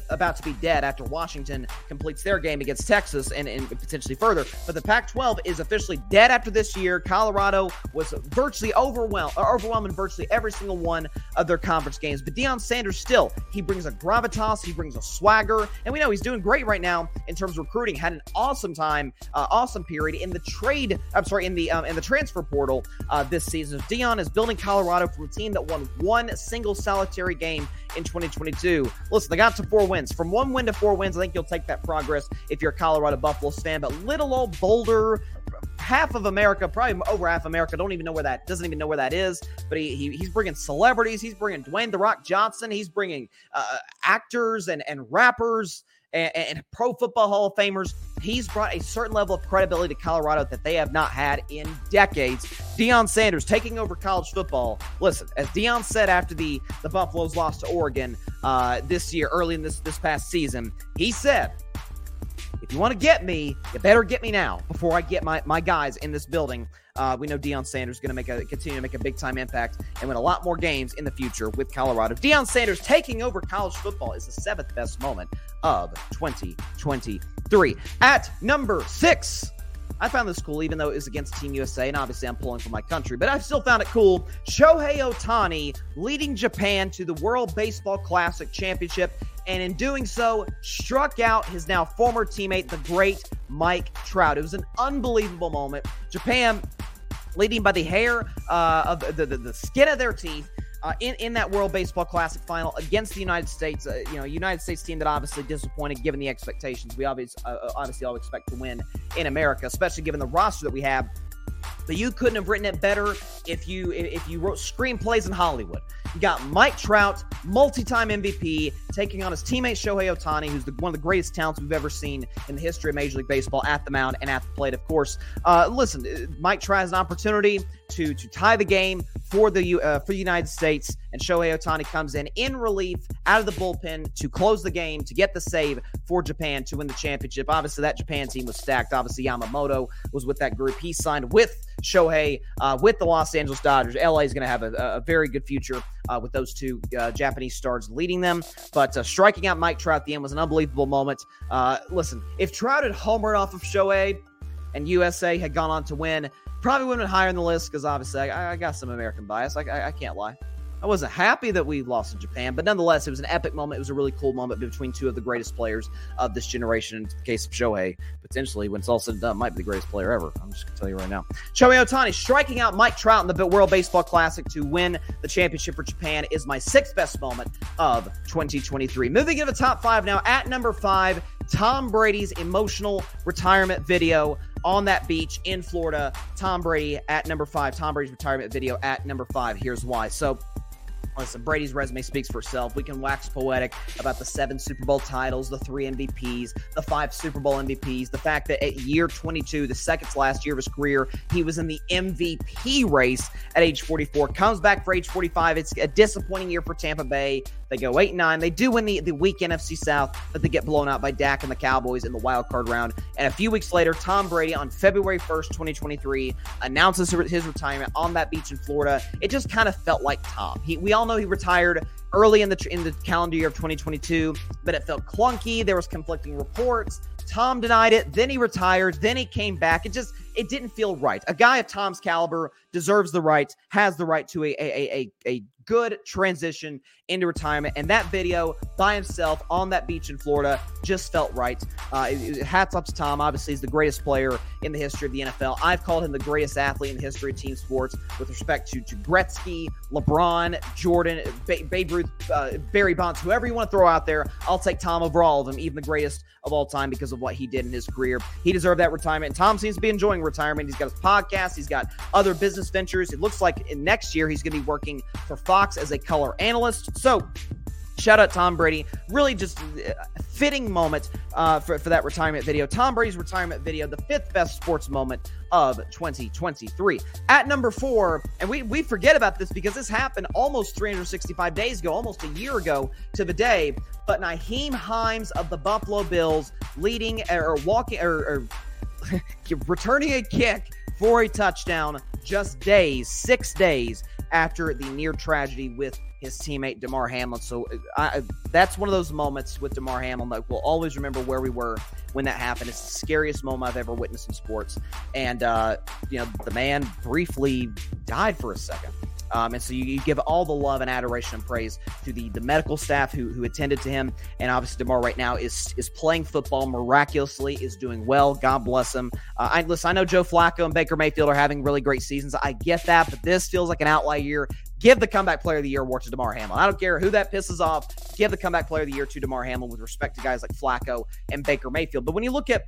about to be dead after Washington completes their game against Texas and, and potentially further. But the Pac 12 is officially dead after this year. Colorado was virtually overwhelmed, overwhelming virtually every single one of their conference games. But Deion Sanders still, he brings a gravitas, he brings a swagger, and we know he's doing great right now in terms of recruiting. Had an awesome time, uh, awesome period in the trade. I'm sorry, in the um, in the transfer portal uh, this season. Deion is building Colorado from a team that won one single solitary game in 2022. Listen, they got to four wins. From one win to four wins, I think you'll take that progress if you're a Colorado Buffaloes fan. But little old Boulder, half of America, probably over half America, don't even know where that doesn't even know where that is. But he, he he's bringing celebrities. He's bringing Dwayne the Rock Johnson. He's bringing uh, actors and and rappers and, and Pro Football Hall of Famers. He's brought a certain level of credibility to Colorado that they have not had in decades. Deion Sanders taking over college football. Listen, as Deion said after the the Buffaloes lost to Oregon uh, this year, early in this this past season, he said if you want to get me, you better get me now before I get my, my guys in this building. Uh, we know Deion Sanders is going to make a continue to make a big time impact and win a lot more games in the future with Colorado. Deion Sanders taking over college football is the seventh best moment of 2023. At number six, I found this cool, even though it was against Team USA, and obviously I'm pulling for my country, but I still found it cool. Shohei Ohtani leading Japan to the World Baseball Classic Championship, and in doing so, struck out his now former teammate, the great Mike Trout. It was an unbelievable moment. Japan leading by the hair uh, of the, the, the skin of their teeth uh, in in that World Baseball Classic final against the United States. Uh, you know, United States team that obviously disappointed given the expectations. We obviously uh, uh, obviously all expect to win in America, especially given the roster that we have. But you couldn't have written it better if you if you wrote screenplays in Hollywood. You got Mike Trout, multi-time MVP, taking on his teammate Shohei Ohtani, who's the, one of the greatest talents we've ever seen in the history of Major League Baseball at the mound and at the plate, of course. Uh, listen, uh, Mike Trout has an opportunity to to tie the game for the uh, for the United States, and Shohei Ohtani comes in in relief out of the bullpen to close the game to get the save for Japan to win the championship. Obviously, that Japan team was stacked. Obviously, Yamamoto was with that group. He signed with Shohei uh, with the Los Angeles Dodgers. LA is going to have a, a, very good future uh, with those two uh, Japanese stars leading them. But uh, striking out Mike Trout at the end was an unbelievable moment. Uh, listen, if Trout had homered off of Shohei and USA had gone on to win, probably would have been higher on the list because obviously I, I, got some American bias. I, I, I can't lie. I wasn't happy that we lost to Japan, but nonetheless, it was an epic moment. It was a really cool moment between two of the greatest players of this generation. In the case of Shohei, potentially, when it's all said and done, might be the greatest player ever. I'm just going to tell you right now. Shohei Ohtani striking out Mike Trout in the World Baseball Classic to win the championship for Japan is my sixth best moment of 2023. Moving into the top five now. At number five, Tom Brady's emotional retirement video on that beach in Florida. Tom Brady at number five. Tom Brady's retirement video at number five. Here's why. So, Listen, Brady's resume speaks for itself. We can wax poetic about the seven Super Bowl titles, the three MVPs, the five Super Bowl MVPs, the fact that at year 22, the second last year of his career, he was in the MVP race at age 44. Comes back for age 45. It's a disappointing year for Tampa Bay. They go 8 9. They do win the, the weak NFC South, but they get blown out by Dak and the Cowboys in the wild card round. And a few weeks later, Tom Brady on February 1st, 2023, announces his retirement on that beach in Florida. It just kind of felt like Tom. He, we all know he retired early in the in the calendar year of 2022, but it felt clunky. There was conflicting reports. Tom denied it, then he retired, then he came back. It just it didn't feel right. A guy of Tom's caliber deserves the right, has the right to a a a, a good transition into retirement. And that video by himself on that beach in Florida just felt right. Uh, hats off to Tom. Obviously, he's the greatest player in the history of the NFL. I've called him the greatest athlete in the history of team sports with respect to, to Gretzky, LeBron, Jordan, ba- Babe Ruth, uh, Barry Bonds, whoever you want to throw out there. I'll take Tom over all of them, even the greatest of all time because of what he did in his career. He deserved that retirement. And Tom seems to be enjoying retirement. He's got his podcast, he's got other business ventures. It looks like next year he's going to be working for Fox as a color analyst. So, Shout out Tom Brady. Really just uh, fitting moment uh, for, for that retirement video. Tom Brady's retirement video, the fifth best sports moment of 2023. At number four, and we, we forget about this because this happened almost 365 days ago, almost a year ago to the day. But Nyheim Hines of the Buffalo Bills leading or walking or, or <laughs> returning a kick for a touchdown just days, six days after the near tragedy with his teammate Damar Hamlin. So uh, I, that's one of those moments with Damar Hamlin that we'll always remember where we were when that happened. It's the scariest moment I've ever witnessed in sports. And uh, you know, the man briefly died for a second. Um, and so you, you, give all the love and adoration and praise to the, the medical staff who, who attended to him. And obviously, Damar right now is is playing football miraculously, is doing well. God bless him. Uh, I listen. I know Joe Flacco and Baker Mayfield are having really great seasons. I get that, but this feels like an outlier year. Give the comeback player of the year award to Damar Hamlin. I don't care who that pisses off. Give the comeback player of the year to Damar Hamlin with respect to guys like Flacco and Baker Mayfield. But when you look at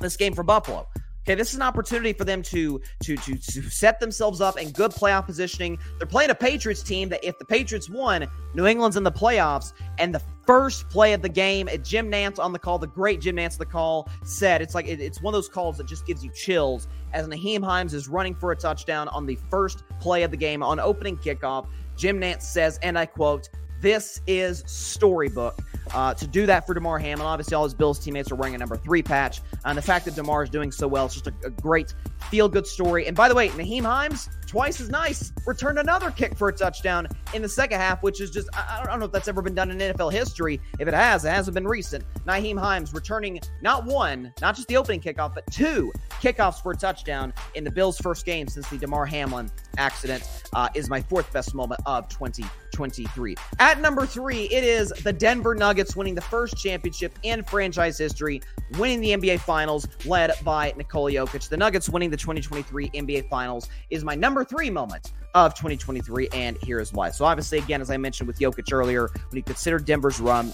this game for Buffalo, Okay, this is an opportunity for them to, to to to set themselves up in good playoff positioning. They're playing a Patriots team that if the Patriots won, New England's in the playoffs. And the first play of the game, Jim Nantz on the call, the great Jim Nantz on the call said, it's like it, it's one of those calls that just gives you chills as Nyheim Hines is running for a touchdown on the first play of the game on opening kickoff. Jim Nantz says, and I quote, "This is storybook." Uh, to do that for Damar Hamlin, obviously all his Bills teammates are wearing a number three patch, and the fact that Damar is doing so well is just a, a great feel good story. And by the way, Nyheim Hines, twice as nice, returned another kick for a touchdown in the second half, which is just, I, I don't know if that's ever been done in NFL history. If it has, it hasn't been recent. Nyheim Hines returning not one, not just the opening kickoff, but two kickoffs for a touchdown in the Bills' first game since the Damar Hamlin accident uh, is my fourth best moment of 2023. At number three, it is the Denver Nuggets winning the first championship in franchise history, winning the NBA Finals, led by Nikola Jokic. The Nuggets winning the 2023 NBA Finals is my number three moment of 2023, and here is why. So, obviously, again, as I mentioned with Jokic earlier, when you consider Denver's run,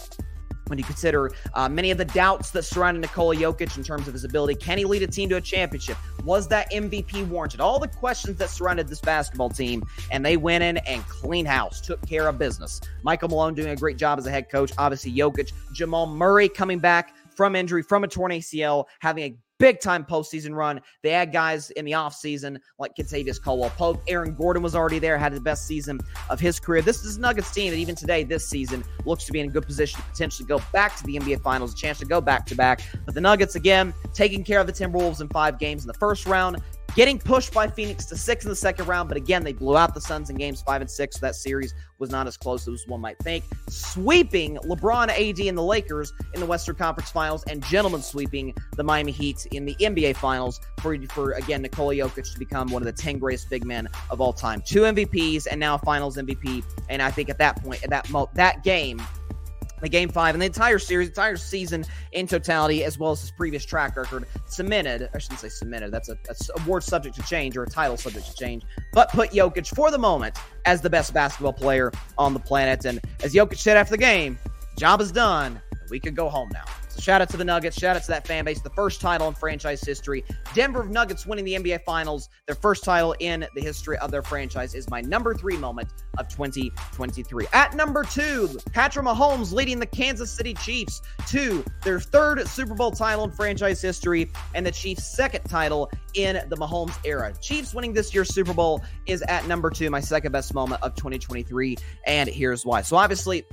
when you consider uh, many of the doubts that surrounded Nikola Jokic in terms of his ability. Can he lead a team to a championship? Was that MVP warranted? All the questions that surrounded this basketball team, and they went in and clean house, took care of business. Michael Malone doing a great job as a head coach. Obviously, Jokic, Jamal Murray coming back from injury, from a torn ACL, having a big time postseason run. They had guys in the offseason like Kentavious Caldwell Pope. Aaron Gordon was already there, had the best season of his career. This is Nuggets team that even today, this season, looks to be in a good position to potentially go back to the NBA Finals, a chance to go back to back. But the Nuggets, again, taking care of the Timberwolves in five games in the first round, getting pushed by Phoenix to six in the second round, but again, they blew out the Suns in games five and six. So that series was not as close as one might think. Sweeping LeBron, AD, and the Lakers in the Western Conference Finals, and gentlemen sweeping the Miami Heat in the NBA Finals for, for again, Nikola Jokic to become one of the 10 greatest big men of all time. Two MVPs and now Finals MVP. And I think at that point, at that, mo- that game, the game five and the entire series, entire season in totality, as well as his previous track record, cemented. I shouldn't say cemented. That's a, a award subject to change or a title subject to change. But put Jokic for the moment as the best basketball player on the planet. And as Jokic said after the game, job is done. We can go home now. Shout out to the Nuggets. Shout out to that fan base. The first title in franchise history. Denver Nuggets winning the NBA Finals, their first title in the history of their franchise, is my number three moment of 2023. At number two, Patrick Mahomes leading the Kansas City Chiefs to their third Super Bowl title in franchise history and the Chiefs' second title in the Mahomes era. Chiefs winning this year's Super Bowl is at number two, my second best moment of 2023. And here's why. So obviously,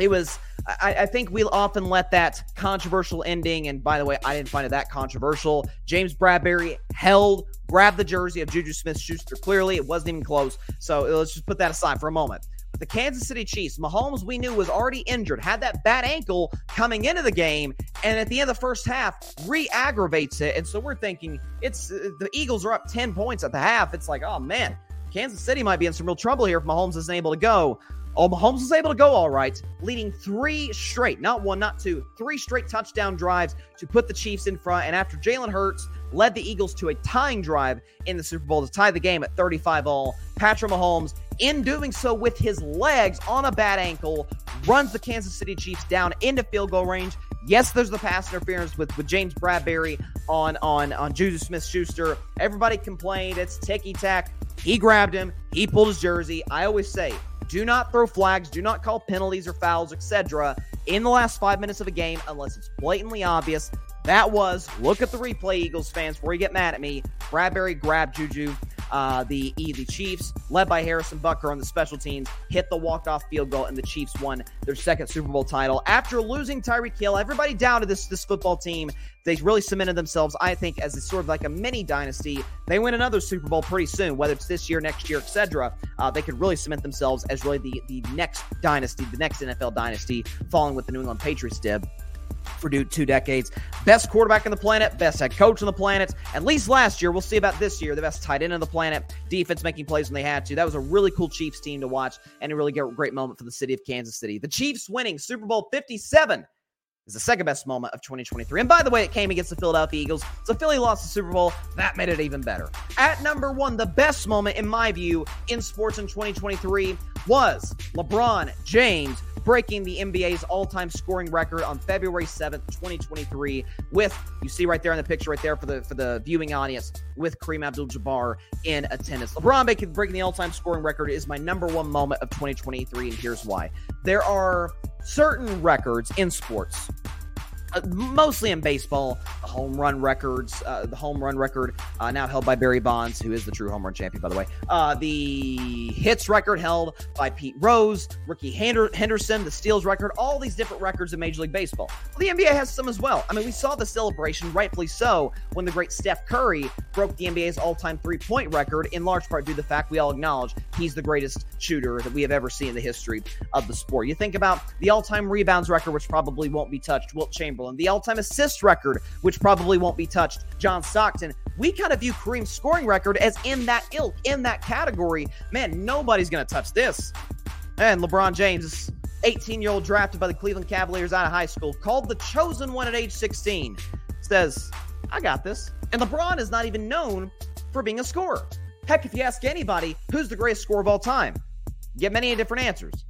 it was I, I, think we'll often let that controversial ending, and by the way, I didn't find it that controversial. James Bradberry held, grabbed the jersey of Juju Smith Schuster. Clearly, it wasn't even close. So let's just put that aside for a moment. But the Kansas City Chiefs, Mahomes, we knew was already injured, had that bad ankle coming into the game, and at the end of the first half, re aggravates it. And so we're thinking it's uh, the Eagles are up 10 points at the half. It's like, oh man, Kansas City might be in some real trouble here if Mahomes isn't able to go. Oh, Mahomes was able to go all right, leading three straight, not one, not two, three straight touchdown drives to put the Chiefs in front. And after Jalen Hurts led the Eagles to a tying drive in the Super Bowl to tie the game at 35 all, Patrick Mahomes, in doing so with his legs on a bad ankle, runs the Kansas City Chiefs down into field goal range. Yes, there's the pass interference with, with James Bradberry on on on Juju Smith Schuster. Everybody complained it's ticky tack. He grabbed him, he pulled his jersey. I always say do not throw flags, do not call penalties or fouls, etc. in the last five minutes of a game unless it's blatantly obvious. That was, look at the replay, Eagles fans, before you get mad at me. Bradberry grabbed Juju Uh, the the Chiefs, led by Harrison Butker on the special teams, hit the walk off field goal, and the Chiefs won their second Super Bowl title after losing Tyreek Hill. Everybody doubted this this football team. They really cemented themselves, I think, as a sort of like a mini dynasty. They win another Super Bowl pretty soon, whether it's this year, next year, etc. Uh, they could really cement themselves as really the the next dynasty, the next NFL dynasty, following with the New England Patriots did for two decades. Best quarterback on the planet, best head coach on the planet. At least last year, we'll see about this year. The best tight end on the planet, defense making plays when they had to. That was a really cool Chiefs team to watch and a really great moment for the city of Kansas City. The Chiefs winning Super Bowl 57 is the second best moment of 2023. And by the way, it came against the Philadelphia Eagles. So Philly lost the Super Bowl. That made it even better. At number one, the best moment, in my view, in sports in 2023 was LeBron James breaking the NBA's all-time scoring record on February 7th, 2023 with you see right there in the picture right there for the for the viewing audience with Kareem Abdul-Jabbar in attendance. LeBron breaking the all-time scoring record is my number one moment of 2023 and here's why. There are certain records in sports uh, mostly in baseball, the home run records, uh, the home run record uh, now held by Barry Bonds, who is the true home run champion, by the way. Uh, the hits record held by Pete Rose, Rickey Henderson, the steals record, all these different records in Major League Baseball. Well, the NBA has some as well. I mean, we saw the celebration, rightfully so, when the great Steph Curry broke the NBA's all-time three-point record, in large part due to the fact we all acknowledge he's the greatest shooter that we have ever seen in the history of the sport. You think about the all-time rebounds record, which probably won't be touched, Wilt Chamberlain Chamberlain, the all time assist record, which probably won't be touched, John Stockton. We kind of view Kareem's scoring record as in that ilk, in that category. Man, nobody's going to touch this. And LeBron James, 18 year old drafted by the Cleveland Cavaliers out of high school, called the chosen one at age 16, says, I got this. And LeBron is not even known for being a scorer. Heck, if you ask anybody who's the greatest scorer of all time, You get many different answers.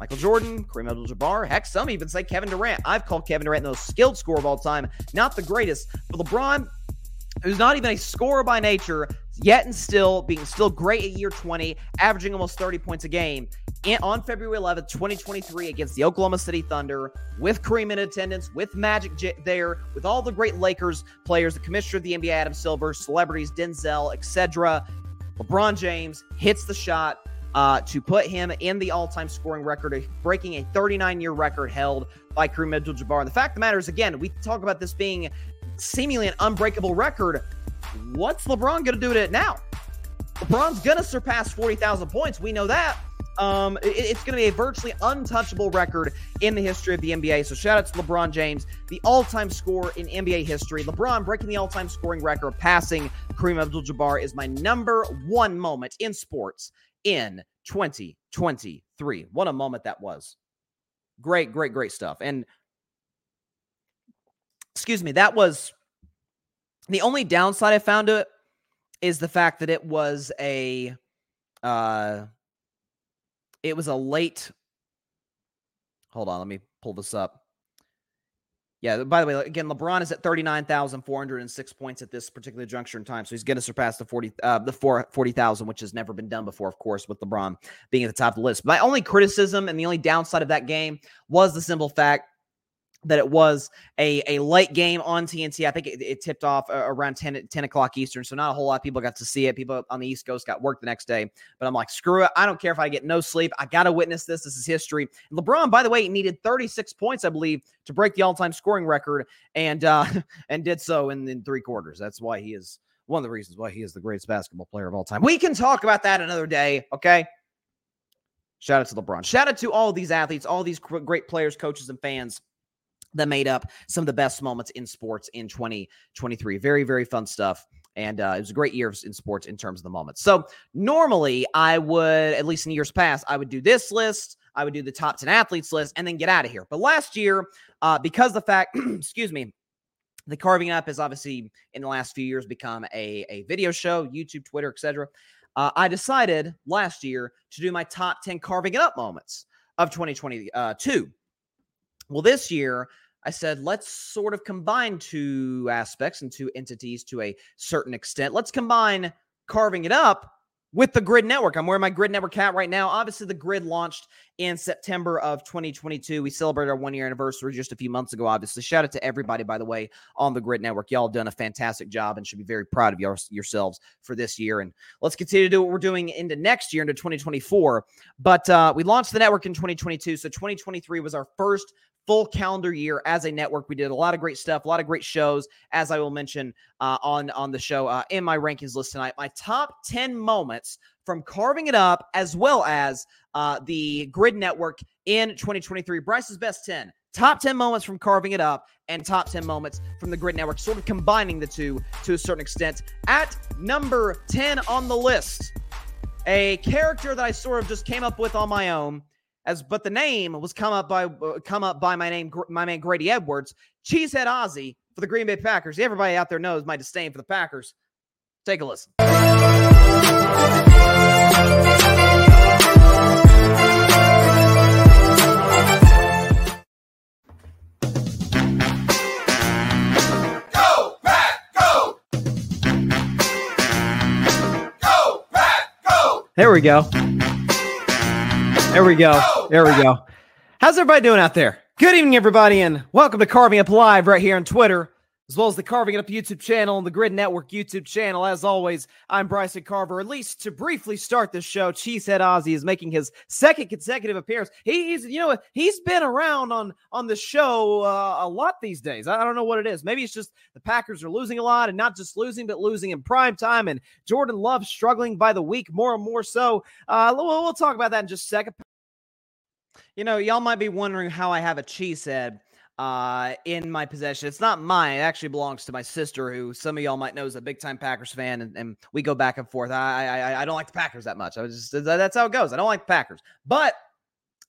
Michael Jordan, Kareem Abdul-Jabbar. Heck, some even say Kevin Durant. I've called Kevin Durant the most skilled scorer of all time. Not the greatest, but LeBron, who's not even a scorer by nature, yet and still being still great at year 20, averaging almost 30 points a game. on February 11th, 2023, against the Oklahoma City Thunder, with Kareem in attendance, with Magic J- there, with all the great Lakers players, the commissioner of the NBA, Adam Silver, celebrities, Denzel, etc. LeBron James hits the shot, uh, to put him in the all-time scoring record, breaking a 39-year record held by Kareem Abdul-Jabbar. And the fact of the matter is, again, we talk about this being seemingly an unbreakable record. What's LeBron going to do to it now? LeBron's going to surpass 40,000 points. We know that. Um, it, it's going to be a virtually untouchable record in the history of the NBA. So shout out to LeBron James, the all-time scorer in NBA history. LeBron breaking the all-time scoring record, passing Kareem Abdul-Jabbar is my number one moment in sports in 2023. What a moment that was. Great, great, great stuff. And excuse me, that was the only downside I found to it is the fact that it was a uh it was a late hold on, let me pull this up. Yeah, by the way, again, LeBron is at 39,406 points at this particular juncture in time. So he's going to surpass the 40 uh, the 40,000, which has never been done before, of course, with LeBron being at the top of the list. My only criticism and the only downside of that game was the simple fact that it was a, a late game on TNT. I think it, it tipped off around 10, 10 o'clock Eastern. So not a whole lot of people got to see it. People on the East Coast got work the next day. But I'm like, screw it. I don't care if I get no sleep. I got to witness this. This is history. LeBron, by the way, needed 36 points, I believe, to break the all time scoring record and uh, <laughs> and did so in, in three quarters. That's why he is one of the reasons why he is the greatest basketball player of all time. We can talk about that another day. Okay. Shout out to LeBron. Shout out to all these athletes, all these great players, coaches, and fans that made up some of the best moments in sports in 2023. Very, very fun stuff. And uh, it was a great year in sports in terms of the moments. So normally I would, at least in years past, I would do this list. I would do the top 10 athletes list and then get out of here. But last year, uh, because the fact, <clears throat> excuse me, the carving up has obviously in the last few years become a, a video show, YouTube, Twitter, etc. Uh, I decided last year to do my top 10 carving it up moments of 2022. Well, this year, I said, let's sort of combine two aspects and two entities to a certain extent. Let's combine carving it up with the Gryd Network. I'm wearing my Gryd Network hat right now. Obviously, the Gryd launched in September of 2022. We celebrated our one year anniversary just a few months ago, obviously. Shout out to everybody, by the way, on the Gryd Network. Y'all done a fantastic job and should be very proud of your, yourselves for this year. And let's continue to do what we're doing into next year, into 2024. But uh, we launched the network in 2022. So 2023 was our first full calendar year as a network. We did a lot of great stuff, a lot of great shows, as I will mention uh, on on the show uh, in my rankings list tonight. My top ten moments from carving it up, as well as uh, the Gryd Network in 2023. Bryce's best ten. Top 10 moments from carving it up and top 10 moments from the Gryd Network, sort of combining the two to a certain extent. At number 10 on the list, a character that I sort of just came up with on my own as but the name was come up by uh, come up by my name my man Grady Edwards, Cheesehead Ozzy for the Green Bay Packers. Everybody out there knows my disdain for the Packers. Take a listen. There we go. There we go. There we go. How's everybody doing out there? Good evening, everybody, and welcome to Carving Up Live right here on Twitter, as well as the Carving Up YouTube channel and the Gryd Network YouTube channel. As always, I'm Bryson Carver. At least to briefly start this show, Cheesehead Ozzy is making his second consecutive appearance. He's, you know, he's been around on on the show uh, a lot these days. I don't know what it is. Maybe it's just the Packers are losing a lot, and not just losing, but losing in prime time. And Jordan Love struggling by the week more and more. So uh, we'll, we'll talk about that in just a second. You know, y'all might be wondering how I have a Cheesehead uh, in my possession. It's not mine. It actually belongs to my sister, who some of y'all might know is a big time Packers fan, and, and we go back and forth. I, I I don't like the Packers that much. I was just that's how it goes. I don't like the Packers, but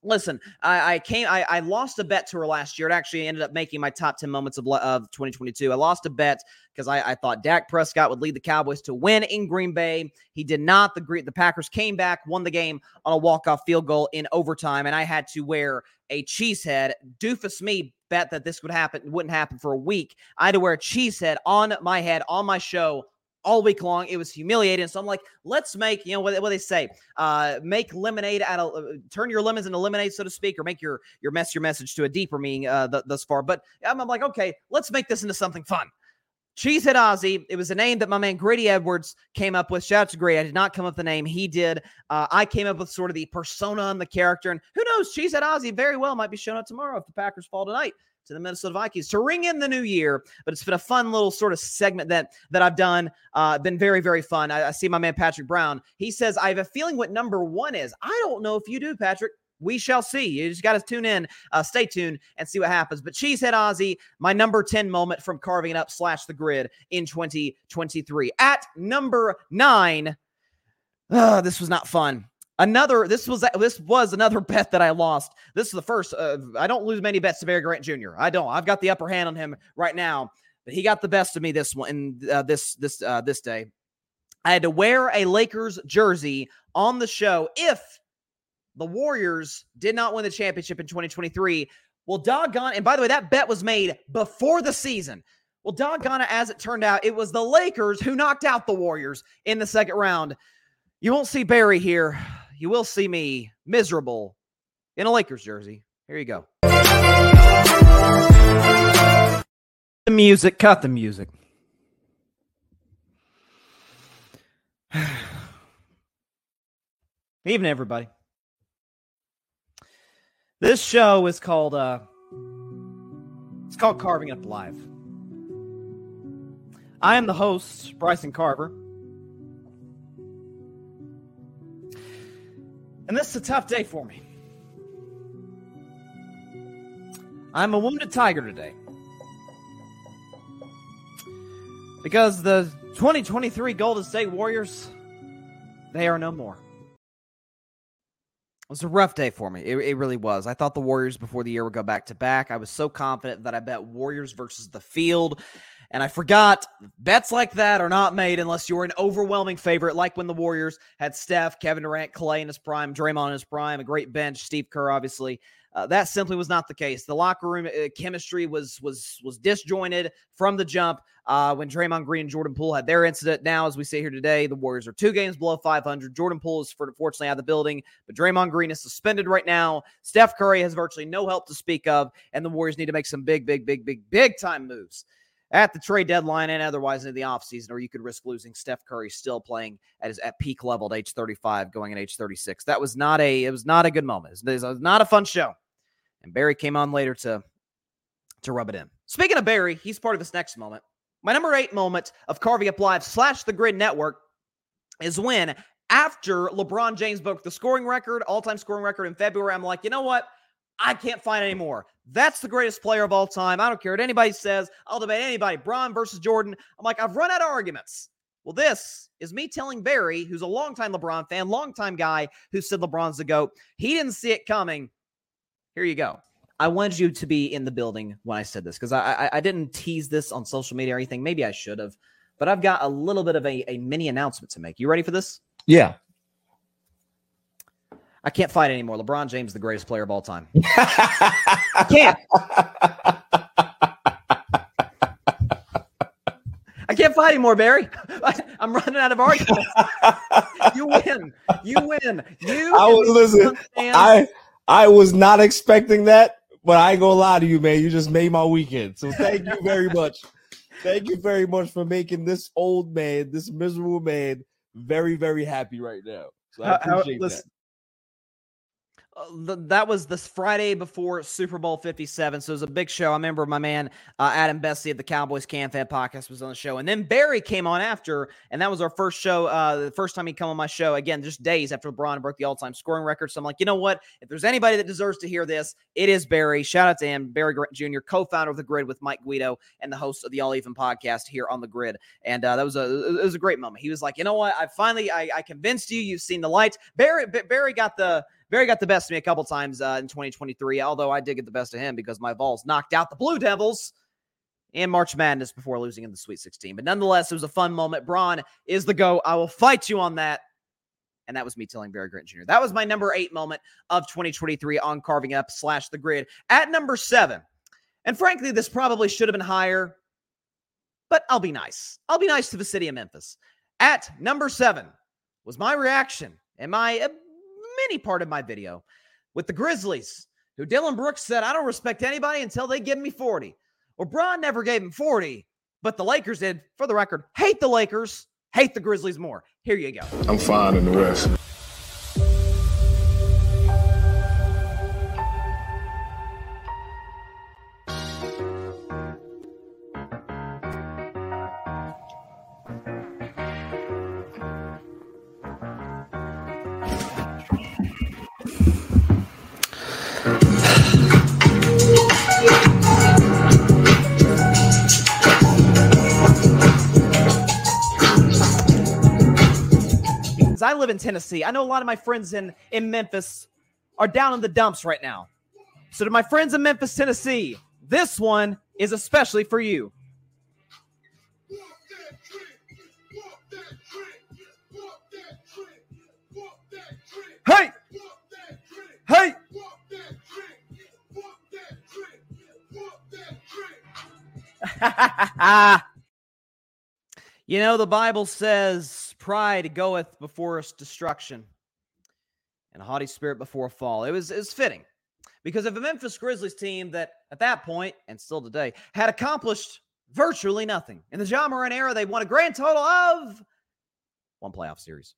listen, I, I came, I, I, lost a bet to her last year. It actually ended up making my top 10 moments of, of 2022. I lost a bet because I, I thought Dak Prescott would lead the Cowboys to win in Green Bay. He did not. The, the Packers came back, won the game on a walk-off field goal in overtime, and I had to wear a cheesehead. Doofus me bet that this would happen, wouldn't happen for a week. I had to wear a cheesehead on my head on my show all week long. It was humiliating. So I'm like, let's make, you know, what, what they say, uh, make lemonade out of, uh, turn your lemons into lemonade, so to speak, or make your, your mess, your message to a deeper meaning uh, th- thus far. But I'm, I'm like, okay, let's make this into something fun. Cheesehead Ozzy. It was a name that my man Grady Edwards came up with. Shout out to Grady. I did not come up with the name. He did. Uh, I came up with sort of the persona and the character. And who knows? Cheesehead Ozzy very well might be showing up tomorrow if the Packers fall tonight to the Minnesota Vikings to ring in the new year. But it's been a fun little sort of segment that that I've done. Uh, been very very fun. I, I see my man Patrick Brown. He says I have a feeling what number one is. I don't know if you do, Patrick. We shall see. You just got to tune in, uh, stay tuned, and see what happens. But Cheesehead Ozzy, my number 10 moment from carving it up slash the Gryd in 2023. At number nine, uh, this was not fun. Another this was this was another <laughs> bet that I lost. This is the first. Uh, I don't lose many bets to Barry Grant Jr. I don't. I've got the upper hand on him right now, but he got the best of me this one in uh, this this uh, this day. I had to wear a Lakers jersey on the show if the Warriors did not win the championship in 2023. Well, doggone. And by the way, that bet was made before the season. Well, doggone it, as it turned out, it was the Lakers who knocked out the Warriors in the second round. You won't see Barry here you will see me miserable in a Lakers jersey. Here you go. The music, cut the music. <sighs> Evening, everybody. This show is called uh it's called Carving Up Live. I am the host, Bryson Carver. And this is a tough day for me. I'm a wounded tiger today. Because the 2023 Golden State Warriors, they are no more. It was a rough day for me. It, it, really was. I thought the Warriors before the year would go back to back. I was so confident that I bet Warriors versus the field. And I forgot bets like that are not made unless you're an overwhelming favorite, like when the Warriors had Steph, Kevin Durant, Klay in his prime, Draymond in his prime, a great bench, Steve Kerr, obviously. Uh, that simply was not the case. The locker room uh, chemistry was was was disjointed from the jump. Uh, when Draymond Green and Jordan Poole had their incident, now as we sit here today, the Warriors are two games below 500. Jordan Poole is fortunately out of the building, but Draymond Green is suspended right now. Steph Curry has virtually no help to speak of, and the Warriors need to make some big, big, big, big, big time moves at the trade deadline and otherwise in the offseason, or you could risk losing Steph Curry still playing at his at peak level at age 35, going at age 36. That was not a it was not a good moment. It was, it was not a fun show. And Barry came on later to to rub it in. Speaking of Barry, he's part of this next moment. My number eight moment of carving up live slash the Gryd network is when after LeBron James broke the scoring record, all-time scoring record in February, I'm like, you know what? I can't find any more. That's the greatest player of all time. I don't care what anybody says. I'll debate anybody. Bron versus Jordan. I'm like, I've run out of arguments. Well, this is me telling Barry, who's a longtime LeBron fan, longtime guy who said LeBron's the GOAT. He didn't see it coming. Here you go. I wanted you to be in the building when I said this because I, I, I didn't tease this on social media or anything. Maybe I should have, but I've got a little bit of a, a mini announcement to make. You ready for this? Yeah. I can't fight anymore. LeBron James, the greatest player of all time. I <laughs> can't. I can't fight anymore, Barry. I'm running out of arguments. you win. You win. You. I was listen. I I was not expecting that, but I ain't gonna lie to you, man. You just made my weekend. So thank you very much. thank you very much for making this old man, this miserable man, very very happy right now. So I appreciate how, listen, that. Uh, that was this Friday before Super Bowl 57. So it was a big show. I remember my man uh, Adam Bessie of the Cowboys Can Fan podcast was on the show. And then Barry came on after, and that was our first show, uh, the first time he come on my show. Again, just days after LeBron broke the all time scoring record. So I'm like, you know what? If there's anybody that deserves to hear this, it is Barry. Shout out to him, Barry Grant Jr., co founder of The Gryd with Mike Guido and the host of the All Even podcast here on The Gryd. And uh, that was a it was a great moment. He was like, you know what? I finally I, I convinced you. You've seen the lights. Barry, Barry got the Barry got the best of me a couple times uh, in 2023, although I did get the best of him because my Vols knocked out the Blue Devils in March Madness before losing in the Sweet 16. But nonetheless, it was a fun moment. Bron is the go. I will fight you on that. And that was me telling Barry Grant Jr. That was my number eight moment of 2023 on carving up slash the Gryd. At number seven, and frankly, this probably should have been higher, but I'll be nice. I'll be nice to the city of Memphis. At number seven was my reaction and my many part of my video with the Grizzlies, who Dillon Brooks said, I don't respect anybody until they give me 40. Well, Bron never gave him 40, but the Lakers did. For the record, hate the Lakers, hate the Grizzlies more. Here you go. I'm fine in the West. I live in Tennessee. I know a lot of my friends in, in Memphis are down in the dumps right now. So, to my friends in Memphis, Tennessee, this one is especially for you. Hey! Hey! <laughs> you know, the Bible says Pride goeth before us destruction, and a haughty spirit before a fall. It was, it was fitting because of a Memphis Grizzlies team that at that point, and still today, had accomplished virtually nothing. In the Ja Morant era, they won a grand total of one playoff series.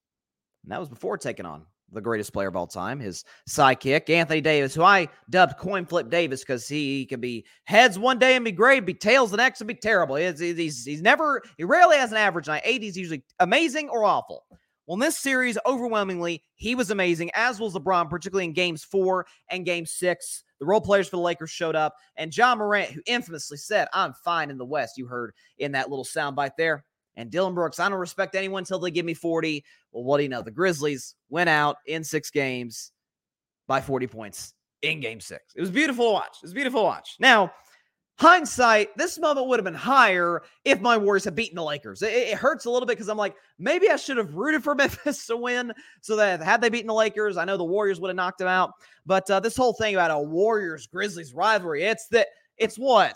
And that was before taking on the greatest player of all time, his sidekick, Anthony Davis, who I dubbed Coin Flip Davis because he can be heads one day and be great, be tails the next and be terrible. He's, he's, he's never, he rarely has an average night. AD is usually amazing or awful. Well, in this series, overwhelmingly, he was amazing, as was LeBron, particularly in games four and game six. The role players for the Lakers showed up, and Ja Morant, who infamously said, I'm fine in the West, you heard in that little soundbite there. And Dillon Brooks, I don't respect anyone until they give me 40. Well, what do you know? The Grizzlies went out in six games by 40 points in game six. It was beautiful to watch. It was beautiful to watch. Now, hindsight, this moment would have been higher if my Warriors had beaten the Lakers. It, it hurts a little bit because I'm like, maybe I should have rooted for <laughs> Memphis to win so that had they beaten the Lakers, I know the Warriors would have knocked them out. But uh, this whole thing about a Warriors Grizzlies rivalry, it's that it's what?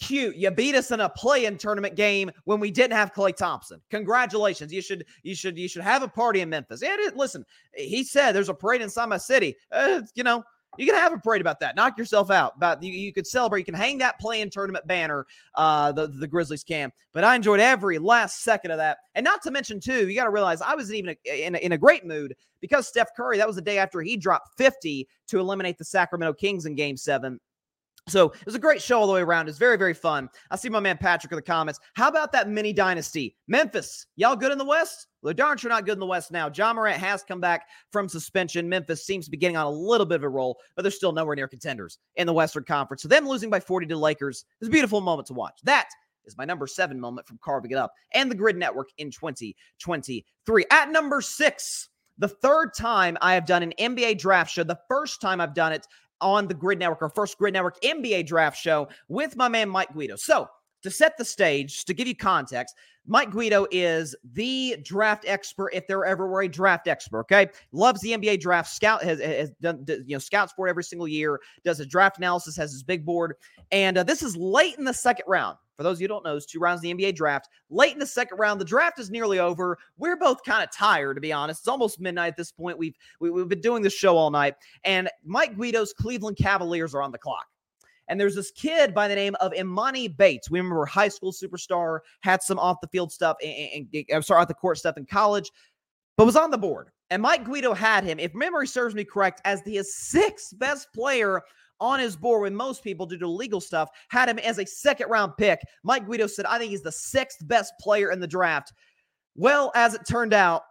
Cute. You beat us in a play-in tournament game when we didn't have Klay Thompson. Congratulations. You should you should you should have a party in Memphis. It, listen, he said there's a parade inside my city. Uh, you know, you can have a parade about that. Knock yourself out. But you, you could celebrate. You can hang that play-in tournament banner. Uh, the the Grizzlies can. But I enjoyed every last second of that. And not to mention too, you got to realize I was even in a, in a great mood because Steph Curry. That was the day after he dropped 50 to eliminate the Sacramento Kings in Game Seven. So it was a great show all the way around. It's very, very fun. I see my man Patrick in the comments. How about that mini dynasty? Memphis, y'all good in the West? Well, darn sure not good in the West now. Ja Morant has come back from suspension. Memphis seems to be getting on a little bit of a roll, but they're still nowhere near contenders in the Western Conference. So them losing by 40 to Lakers is a beautiful moment to watch. That is my number seven moment from carving it up and the Gryd Network in 2023. At number six, the third time I have done an NBA draft show, the first time I've done it on the Gryd Network, our first Gryd Network NBA draft show with my man Mike Guido. So, to set the stage, to give you context, Mike Guido is the draft expert if there ever were a draft expert. Okay, loves the NBA draft. Scout has, has done you know scouts for every single year. Does a draft analysis. Has his big board, and uh, this is late in the second round. For those of you who don't know, it's two rounds of the NBA draft. Late in the second round, the draft is nearly over. We're both kind of tired, to be honest. It's almost midnight at this point. We've we, have we have been doing this show all night, and Mike Guido's Cleveland Cavaliers are on the clock. And there's this kid by the name of Emoni Bates. We remember high school superstar, had some off the field stuff, and, and, I'm sorry, off the court stuff in college, but was on the board. And Mike Guido had him, if memory serves me correct, as the sixth best player on his board when most people, due to legal stuff, had him as a second round pick. Mike Guido said, I think he's the sixth best player in the draft. Well, as it turned out,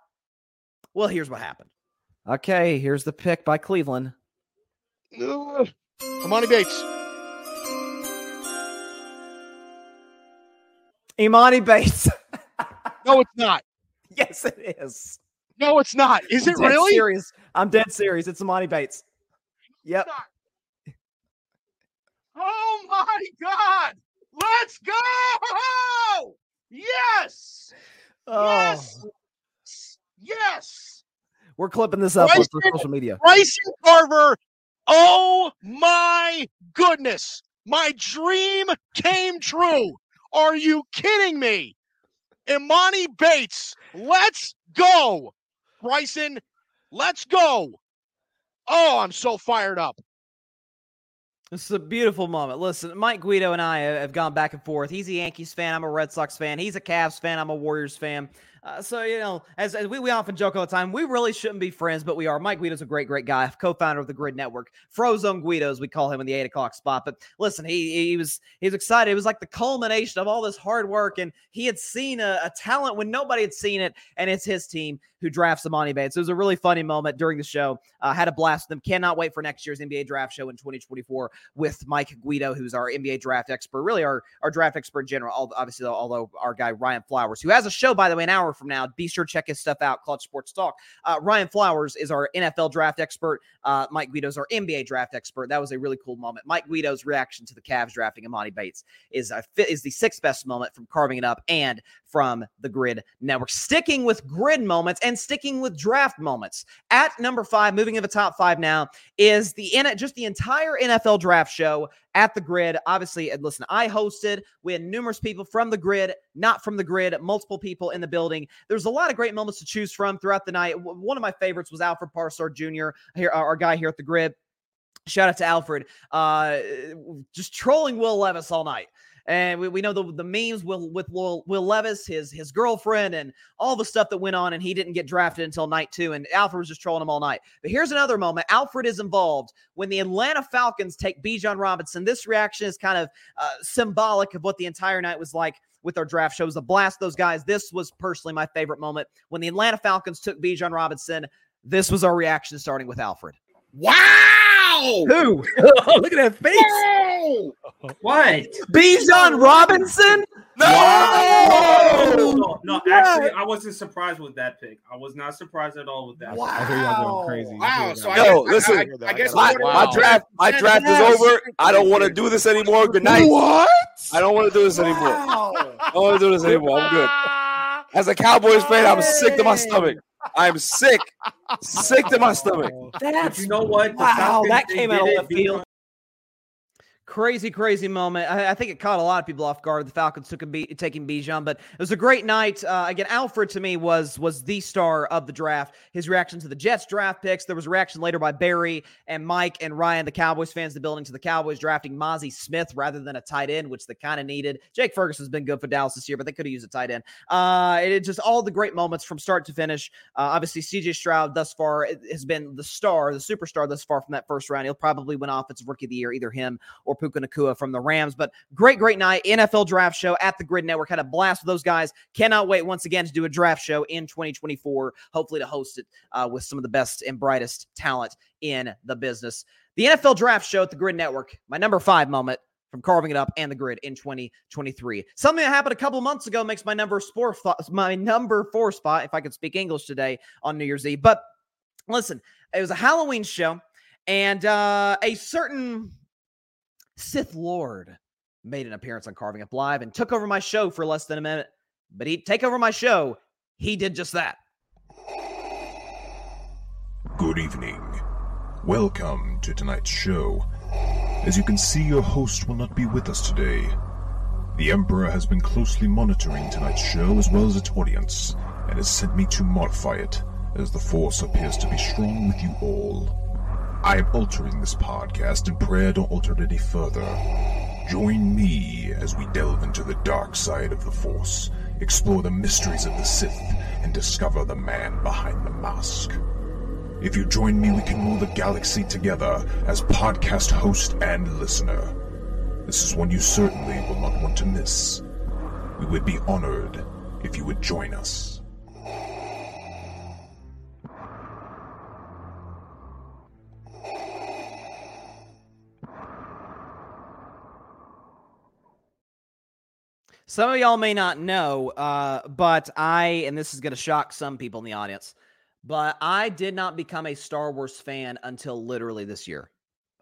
well, here's what happened. Okay, here's the pick by Cleveland. Uh, Emoni Bates. Emoni Bates. no, it's not. <laughs> Yes, it is. No, it's not. Is I'm it really? Serious. I'm dead serious. It's Emoni Bates. Yep. Oh my God! Let's go! Yes! Oh. Yes! Yes! We're clipping this up Bryson, for social media. Bryson Carver. Oh my goodness! My dream came true. Are you kidding me? Emoni Bates, let's go. Bryson, let's go. Oh, I'm so fired up. This is a beautiful moment. Listen, Mike Guido and I have gone back and forth. He's a Yankees fan. I'm a Red Sox fan. He's a Cavs fan. I'm a Warriors fan. Uh, so, you know, as, as we, we often joke all the time, we really shouldn't be friends, but we are. Mike Guido's a great, great guy, co founder of the Gryd Network. Frozone Guidos, we call him in the eight o'clock spot. But listen, he, he was he was excited. It was like the culmination of all this hard work. And he had seen a, a talent when nobody had seen it. And it's his team who drafts Emoni Bates. It was a really funny moment during the show. Uh, had a blast with them. Cannot wait for next year's NBA draft show in 2024 with Mike Guido, who's our NBA draft expert, really our, our draft expert in general. Obviously, although our guy Ryan Flowers, who has a show, by the way, an hour from now. Be sure to check his stuff out, Clutch Sports Talk. Uh, Ryan Flowers is our NFL draft expert. Uh, Mike Guido's our NBA draft expert. That was a really cool moment. Mike Guido's reaction to the Cavs drafting Emoni Bates is a, is the sixth best moment from carving it up and from the Gryd Network. Sticking with Gryd moments and sticking with draft moments. At number five, moving to the top five now, is the just the entire NFL draft show at the Gryd. Obviously, and listen, I hosted. We had numerous people from the Gryd, not from the Gryd, multiple people in the building. There's a lot of great moments to choose from throughout the night. One of my favorites was Alfred Parsard Jr., here, our guy here at the Gryd. Shout out to Alfred, uh, just trolling Will Levis all night. And we, we know the, the memes with, with Will, Will Levis, his his girlfriend, and all the stuff that went on, and he didn't get drafted until night two. And Alfred was just trolling him all night. But here's another moment. Alfred is involved when the Atlanta Falcons take Bijan Robinson. This reaction is kind of uh, symbolic of what the entire night was like with our draft shows. A blast those guys. This was personally my favorite moment when the Atlanta Falcons took Bijan Robinson. This was our reaction starting with Alfred. Wow! Who? <laughs> Look at that face. What? Bijan Robinson? No! No, no, actually, I wasn't surprised with that pick. I was not surprised at all with that. Wow. I hear y'all going crazy. Wow. So I Yo, guess, listen, I, I, I guess My, what- my draft, my draft is over. I don't want to do this anymore. Good night. What? I don't want to do this anymore. I don't want to do this anymore. I'm good. <laughs> As a Cowboys fan, I'm sick to my stomach. I'm sick, sick to my stomach. But you know what? The Wow, Falcons, that came out of it left field. Crazy, crazy moment. I, I think it caught a lot of people off guard. The Falcons took a be- taking Bijan, but it was a great night. Uh, again, Alfred to me was was the star of the draft. His reaction to the Jets draft picks. There was a reaction later by Barry and Mike and Ryan, the Cowboys fans, the building to the Cowboys drafting Mazi Smith rather than a tight end, which they kind of needed. Jake Ferguson's been good for Dallas this year, but they could have used a tight end. Uh, it, it just all the great moments from start to finish. Uh, obviously, CJ Stroud thus far has been the star, the superstar thus far from that first round. He'll probably win Offensive Rookie of the Year, either him or Puka Nacua from the Rams. But great, great night. NFL draft show at the Gryd Network. Had a blast with those guys. Cannot wait once again to do a draft show in 2024. Hopefully to host it uh, with some of the best and brightest talent in the business. The NFL draft show at the Gryd Network. My number five moment from carving it up and the Gryd in 2023. Something that happened a couple months ago makes my number four my number four spot, if I could speak English today on New Year's Eve. But listen, it was a Halloween show, and uh, a certain Sith Lord made an appearance on Carving Up Live and took over my show for less than a minute. But he'd take over my show. He did just that. Good evening. Welcome to tonight's show. As you can see, your host will not be with us today. The Emperor has been closely monitoring tonight's show as well as its audience, and has sent me to modify it, as the Force appears to be strong with you all. I am altering this podcast in prayer don't alter it any further. Join me as we delve into the dark side of the Force, explore the mysteries of the Sith, and discover the man behind the mask. If you join me, we can rule the galaxy together as podcast host and listener. This is one you certainly will not want to miss. We would be honored if you would join us. Some of y'all may not know, uh, but I, and this is going to shock some people in the audience, but I did not become a Star Wars fan until literally this year.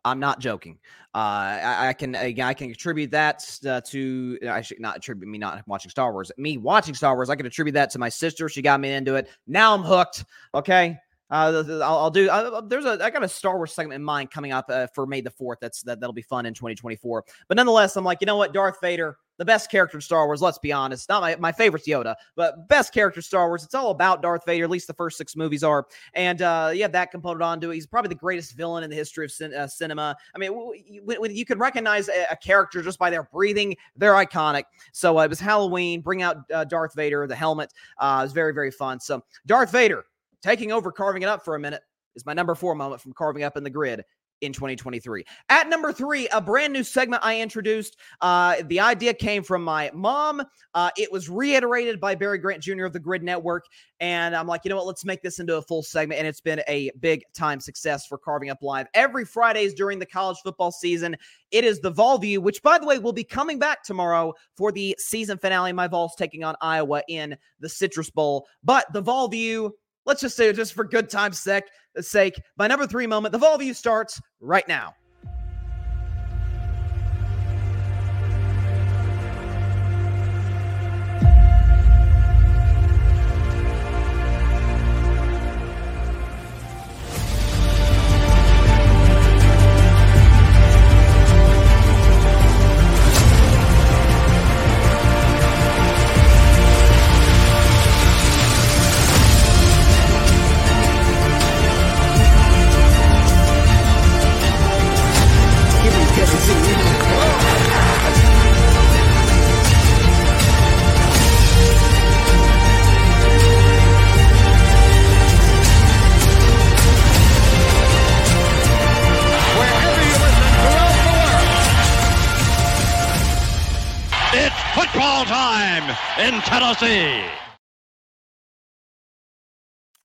I'm not joking. Uh, I, I can I can attribute that uh, to I should not attribute me not watching Star Wars. Me watching Star Wars, I can attribute that to my sister. She got me into it. Now I'm hooked. Okay. Uh, I'll, I'll do. I, there's a. I got a Star Wars segment in mind coming up uh, for May the fourth. That's that. That'll be fun in 2024. But nonetheless, I'm like, you know what, Darth Vader, the best character in Star Wars. Let's be honest. Not my my favorite's Yoda, but best character in Star Wars. It's all about Darth Vader. At least the first six movies are. And uh, you have that component onto it. He's probably the greatest villain in the history of cin- uh, cinema. I mean, when, when you can recognize a, a, character just by their breathing, they're iconic. So uh, it was Halloween. Bring out uh, Darth Vader. The helmet uh, was very very fun. So Darth Vader taking over, carving it up for a minute is my number four moment from carving up in the Gryd in 2023. At number three, a brand new segment I introduced. Uh, the idea came from my mom. Uh, it was reiterated by Barry Grant Jr. of the Gryd Network. And I'm like, you know what? Let's make this into a full segment. And it's been a big time success for Carving Up Live. Every Fridays during the college football season, it is the Vol View, which, by the way, will be coming back tomorrow for the season finale. My Vols taking on Iowa in the Citrus Bowl. But the Vol View, let's just say, just for good time's sake, sake, my number three moment, the View starts right now. In Tennessee.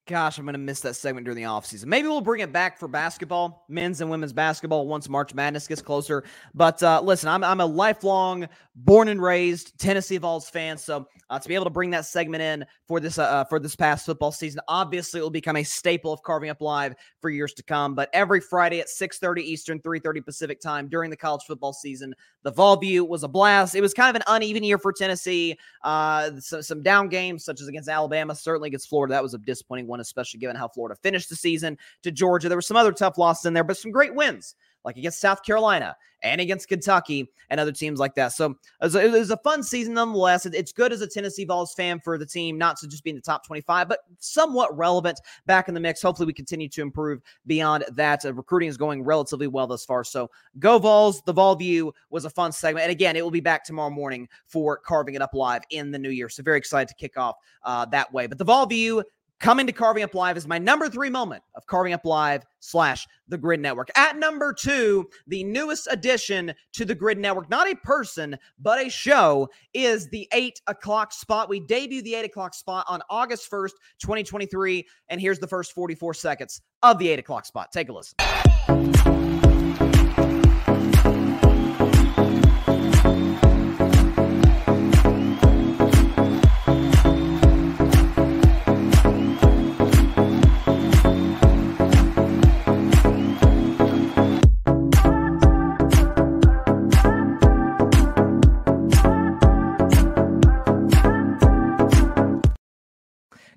Gosh, I'm going to miss that segment during the offseason. Maybe we'll bring it back for basketball, men's and women's basketball, once March Madness gets closer. But uh, listen, I'm, I'm a lifelong, born and raised Tennessee Vols fan. So uh, to be able to bring that segment in for this uh, for this past football season, obviously it will become a staple of Carving Up Live for years to come. But every Friday at 6:30 Eastern, 3:30 Pacific time during the college football season, the Vol View was a blast. It was kind of an uneven year for Tennessee. Uh, so, some down games, such as against Alabama, certainly against Florida. That was a disappointing one, especially given how Florida finished the season. To Georgia, there were some other tough losses in there, but some great wins like against South Carolina and against Kentucky and other teams like that. So it was, a, it was a fun season nonetheless. It's good as a Tennessee Vols fan for the team not to just be in the top 25, but somewhat relevant back in the mix. Hopefully, we continue to improve beyond that. Uh, recruiting is going relatively well thus far. So go Vols. The Vol View was a fun segment. And again, it will be back tomorrow morning for carving it up live in the new year. So very excited to kick off uh, that way. But the Vol View coming to Carving Up Live is my number three moment of Carving Up Live slash the Gryd Network. At number two, the newest addition to the Gryd Network, not a person, but a show, is the eight o'clock spot. We debut the eight o'clock spot on August 1st, 2023. And here's the first 44 seconds of the eight o'clock spot. Take a listen.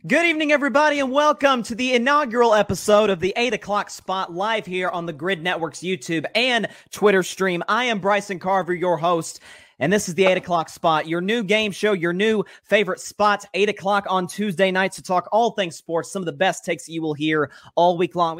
Good evening, everybody, and welcome to the inaugural episode of the 8 o'clock spot live here on the Gryd Network's YouTube and Twitter stream. I am Bryson Carver, your host. And this is the 8 o'clock spot, your new game show, your new favorite spot, 8 o'clock on Tuesday nights to talk all things sports, some of the best takes that you will hear all week long.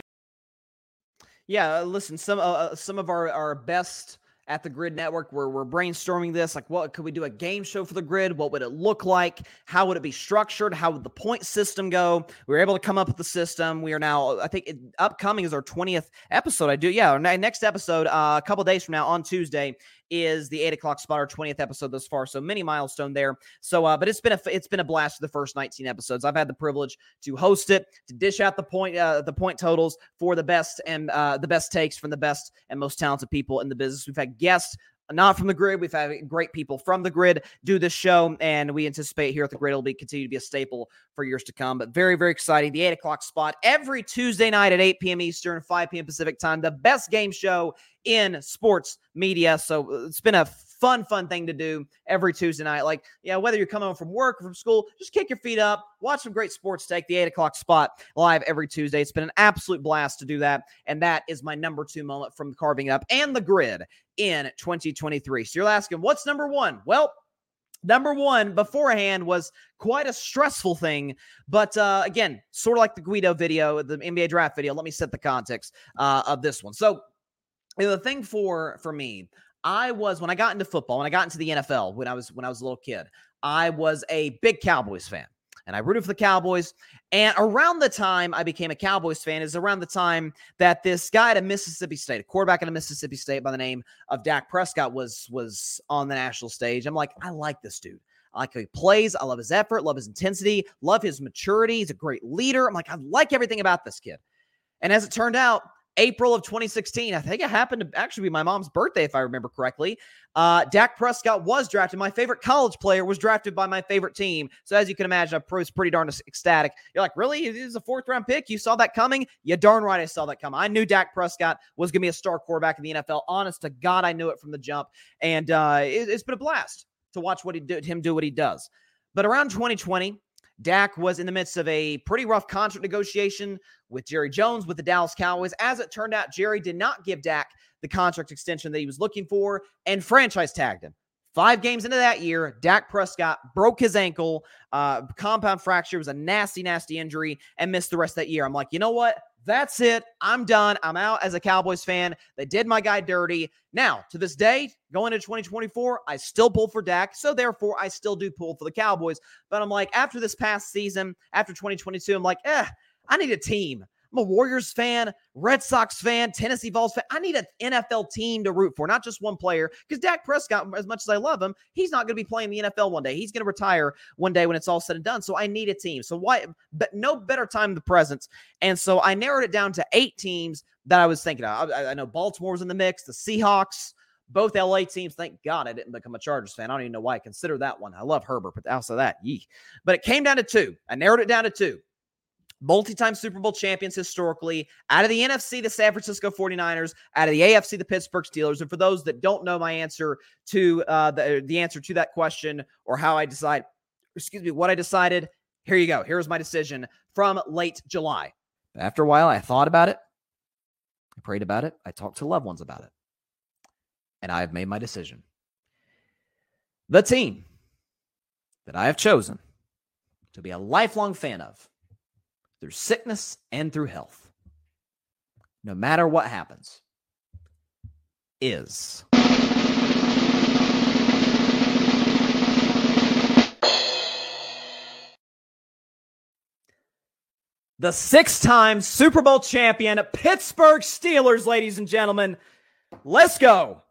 Yeah, uh, listen, some uh, uh, some of our, our best at the Gryd Network where we're brainstorming this. Like, what could we do a game show for the Gryd? What would it look like? How would it be structured? How would the point system go? We were able to come up with the system. We are now, I think, it, upcoming is our 20th episode. I do, yeah, our next episode, uh, a couple days from now on Tuesday is the eight o'clock spot, our 20th episode thus far. So many milestone there. So, uh, but it's been a it's been a blast for the first 19 episodes. I've had the privilege to host it, to dish out the point uh, the point totals for the best and uh, the best takes from the best and most talented people in the business. We've had guests not from the Gryd. We've had great people from the Gryd do this show, and we anticipate here at the Gryd it'll be continue to be a staple for years to come. But very, very exciting. The eight o'clock spot every Tuesday night at 8 p.m. Eastern, 5 p.m. Pacific time. The best game show in sports media. So uh, it's been a fun, fun thing to do every Tuesday night. Like, yeah, whether you're coming home from work or from school, just kick your feet up, watch some great sports take the eight o'clock spot live every Tuesday. It's been an absolute blast to do that. And that is my number two moment from carving up and the Gryd in 2023. So you're asking, what's number one? Well, Number one beforehand was quite a stressful thing, but uh, again, sort of like the Guido video, the NBA draft video. Let me set the context uh, of this one. So, the thing for for me I was when I got into football, when I got into the NFL, when I was when I was a little kid, I was a big Cowboys fan. And I rooted for the Cowboys. And around the time I became a Cowboys fan is around the time that this guy at Mississippi State, a quarterback at a Mississippi State by the name of Dak Prescott, was was on the national stage. I'm like, I like this dude. I like how he plays. I love his effort, love his intensity, love his maturity. He's a great leader. I'm like, I like everything about this kid. And as it turned out, April of 2016. I think it happened to actually be my mom's birthday, if I remember correctly. Uh, Dak Prescott was drafted. My favorite college player was drafted by my favorite team. So as you can imagine, I was pretty darn ecstatic. You're like, really? It is a fourth round pick? You saw that coming? You darn right I saw that coming. I knew Dak Prescott was going to be a star quarterback in the NFL. Honest to God, I knew it from the jump. And uh, it, has been a blast to watch what he did, him do what he does. But around 2020, Dak was in the midst of a pretty rough contract negotiation with Jerry Jones with the Dallas Cowboys. As it turned out, Jerry did not give Dak the contract extension that he was looking for and franchise tagged him. Five games into that year, Dak Prescott broke his ankle, uh, compound fracture. Was a nasty, nasty injury and missed the rest of that year. I'm like, you know what? That's it. I'm done. I'm out as a Cowboys fan. They did my guy dirty. Now, to this day, going into 2024, I still pull for Dak. So therefore, I still do pull for the Cowboys. But I'm like, after this past season, after 2022, I'm like, eh, I need a team. I'm a Warriors fan, Red Sox fan, Tennessee Vols fan. I need an NFL team to root for, not just one player. Because Dak Prescott, as much as I love him, he's not going to be playing the NFL one day. He's going to retire one day when it's all said and done. So I need a team. So why? But no better time the present. And so I narrowed it down to eight teams that I was thinking of. I, I know Baltimore was in the mix, the Seahawks both LA teams. Thank God I didn't become a Chargers fan. I don't even know why I consider that one. I love Herbert, but outside that, yee. But it came down to two. I narrowed it down to two. Multi-time Super Bowl champions historically. Out of the NFC, the San Francisco 49ers. Out of the AFC, the Pittsburgh Steelers. And for those that don't know my answer to uh, the, the answer to that question or how I decide, excuse me, what I decided, here you go. Here's my decision from late July. After a while, I thought about it. I prayed about it. I talked to loved ones about it and I have made my decision. The team that I have chosen to be a lifelong fan of through sickness and through health, no matter what happens, is. The six time Super Bowl champion Pittsburgh Steelers, ladies and gentlemen. Let's go.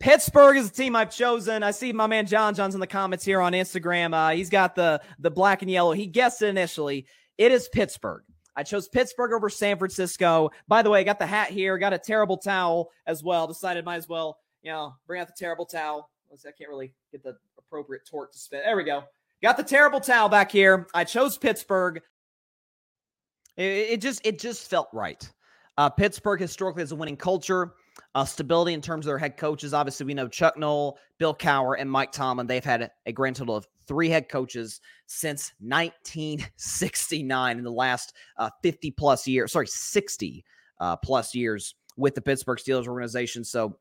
Pittsburgh is the team I've chosen. I see my man John John's in the comments here on Instagram. Uh, he's got the the black and yellow. He guessed it initially. It is Pittsburgh. I chose Pittsburgh over San Francisco. By the way, I got the hat here. Got a terrible towel as well. Decided might as well, you know, bring out the terrible towel. I can't really get the appropriate torque to spin. There we go. Got the terrible towel back here. I chose Pittsburgh. It, it just it just felt right. Uh, Pittsburgh historically has a winning culture. Uh, stability in terms of their head coaches. Obviously, we know Chuck Noll, Bill Cowher, and Mike Tomlin. They've had a grand total of three head coaches since 1969 in the last uh, 50 plus years. Sorry, 60 uh, plus years with the Pittsburgh Steelers organization. So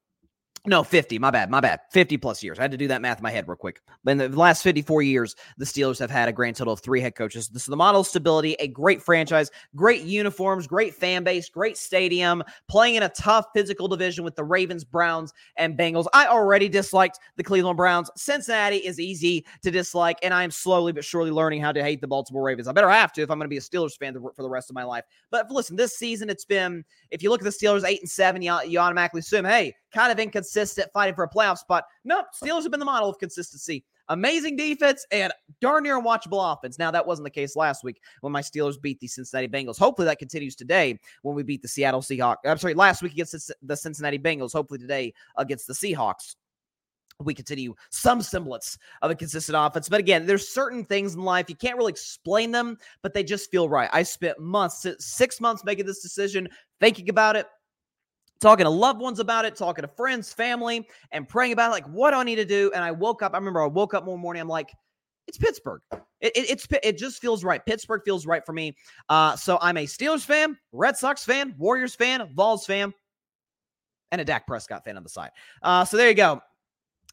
no, 50. My bad. My bad. 50 plus years. I had to do that math in my head real quick. In the last 54 years, the Steelers have had a grand total of three head coaches. This is the model of stability, a great franchise, great uniforms, great fan base, great stadium, playing in a tough physical division with the Ravens, Browns, and Bengals. I already disliked the Cleveland Browns. Cincinnati is easy to dislike, and I am slowly but surely learning how to hate the Baltimore Ravens. I better have to if I'm going to be a Steelers fan for the rest of my life. But listen, this season, it's been, if you look at the Steelers 8 and 7, you, you automatically assume, hey, kind of inconsistent fighting for a playoff spot. Nope, Steelers have been the model of consistency. Amazing defense and darn near unwatchable offense. Now, that wasn't the case last week when my Steelers beat the Cincinnati Bengals. Hopefully, that continues today when we beat the Seattle Seahawks. I'm sorry, last week against the Cincinnati Bengals. Hopefully, today against the Seahawks we continue some semblance of a consistent offense. But again, there's certain things in life you can't really explain them, but they just feel right. I spent months, six months making this decision, thinking about it, talking to loved ones about it, talking to friends, family, and praying about it. Like, what do I need to do? And I woke up. I remember I woke up one morning. I'm like, it's Pittsburgh. It, it, it's it just feels right. Pittsburgh feels right for me. Uh, so I'm a Steelers fan, Red Sox fan, Warriors fan, Vols fan, and a Dak Prescott fan on the side. Uh, so there you go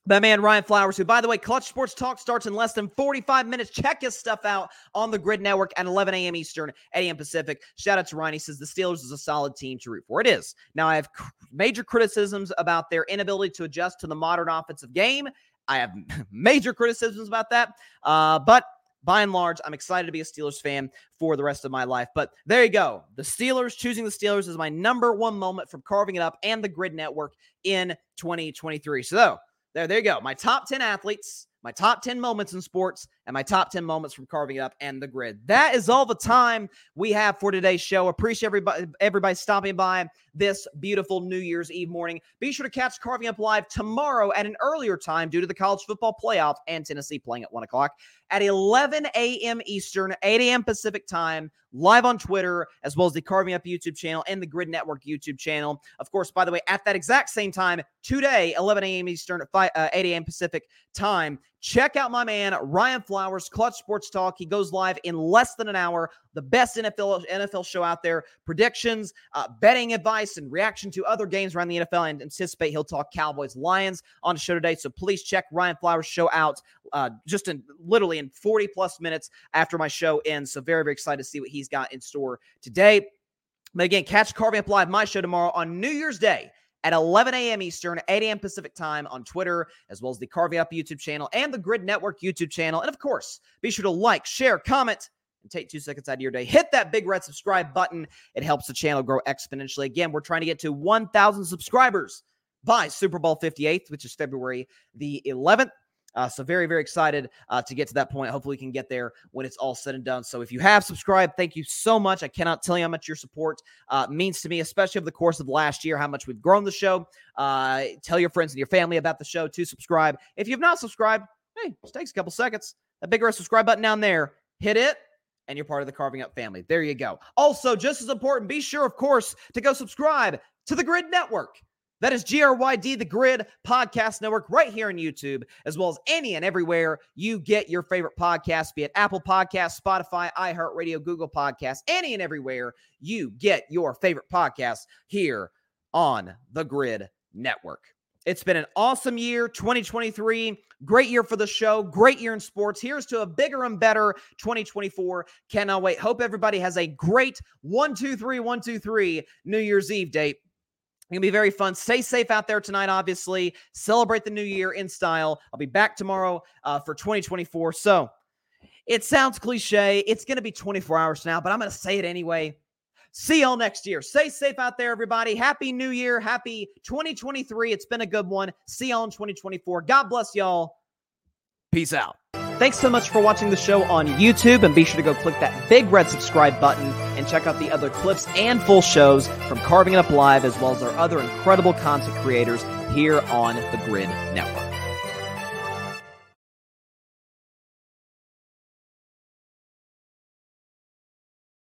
my man Ryan Flowers, who, by the way, Clutch Sports Talk starts in less than 45 minutes. Check his stuff out on the Gryd Network at 11 a.m. Eastern, 8 a.m. Pacific. Shout out to Ryan. He says the Steelers is a solid team to root for. It is. Now, I have major criticisms about their inability to adjust to the modern offensive game. I have <laughs> major criticisms about that. Uh, but by and large, I'm excited to be a Steelers fan for the rest of my life. But there you go. The Steelers, choosing the Steelers is my number one moment from carving it up and the Grid Network in 2023. So, there, there you go. My top 10 athletes, my top 10 moments in sports, and my top 10 moments from carving it up and the Gryd. That is all the time we have for today's show. Appreciate everybody everybody stopping by this beautiful New Year's Eve morning. Be sure to catch Carving Up Live tomorrow at an earlier time due to the college football playoff and Tennessee playing at 1 o'clock at 11 a.m. Eastern, 8 a.m. Pacific time, live on Twitter, as well as the Carving Up YouTube channel and the Gryd Network YouTube channel. Of course, by the way, at that exact same time, today, 11 a.m. Eastern, 5, uh, 8 a.m. Pacific time, check out my man, Ryan Flowers, Clutch Sports Talk. He goes live in less than an hour. The best NFL NFL show out there. Predictions, uh, betting advice, and reaction to other games around the NFL. And anticipate he'll talk Cowboys Lions on the show today. So please check Ryan Flowers' show out uh, just in literally in 40 plus minutes after my show ends. So very, very excited to see what he's got in store today. But again, catch Carving Up Live, my show tomorrow on New Year's Day at 11 a.m. Eastern, 8 a.m. Pacific time on Twitter, as well as the Carving Up YouTube channel and the Gryd Network YouTube channel. And of course, be sure to like, share, comment, and take two seconds out of your day. Hit that big red subscribe button. It helps the channel grow exponentially. Again, we're trying to get to 1,000 subscribers by Super Bowl 58, which is February the 11th. Uh, so very, very excited uh, to get to that point. Hopefully, we can get there when it's all said and done. So if you have subscribed, thank you so much. I cannot tell you how much your support uh, means to me, especially over the course of last year, how much we've grown the show. Uh, tell your friends and your family about the show to subscribe. If you've not subscribed, hey, just takes a couple seconds. That big red subscribe button down there, hit it. And you're part of the Carving Up family. There you go. Also, just as important, be sure, of course, to go subscribe to the Gryd Network. That is GRYD, the Gryd Podcast Network, right here on YouTube, as well as any and everywhere you get your favorite podcast, be it Apple Podcasts, Spotify, iHeartRadio, Google Podcasts, any and everywhere you get your favorite podcast here on the Gryd Network. It's been an awesome year, 2023. Great year for the show. Great year in sports. Here's to a bigger and better 2024. Cannot wait. Hope everybody has a great 1 2 3 1 2 3 New Year's Eve date going to be very fun. Stay safe out there tonight, obviously. Celebrate the new year in style. I'll be back tomorrow uh, for 2024. So it sounds cliche. It's going to be 24 hours now, but I'm going to say it anyway. See y'all next year. Stay safe out there, everybody. Happy New Year. Happy 2023. It's been a good one. See y'all in 2024. God bless y'all. Peace out. Thanks so much for watching the show on YouTube, and be sure to go click that big red subscribe button and check out the other clips and full shows from Carving It Up Live, as well as our other incredible content creators here on the Gryd Network.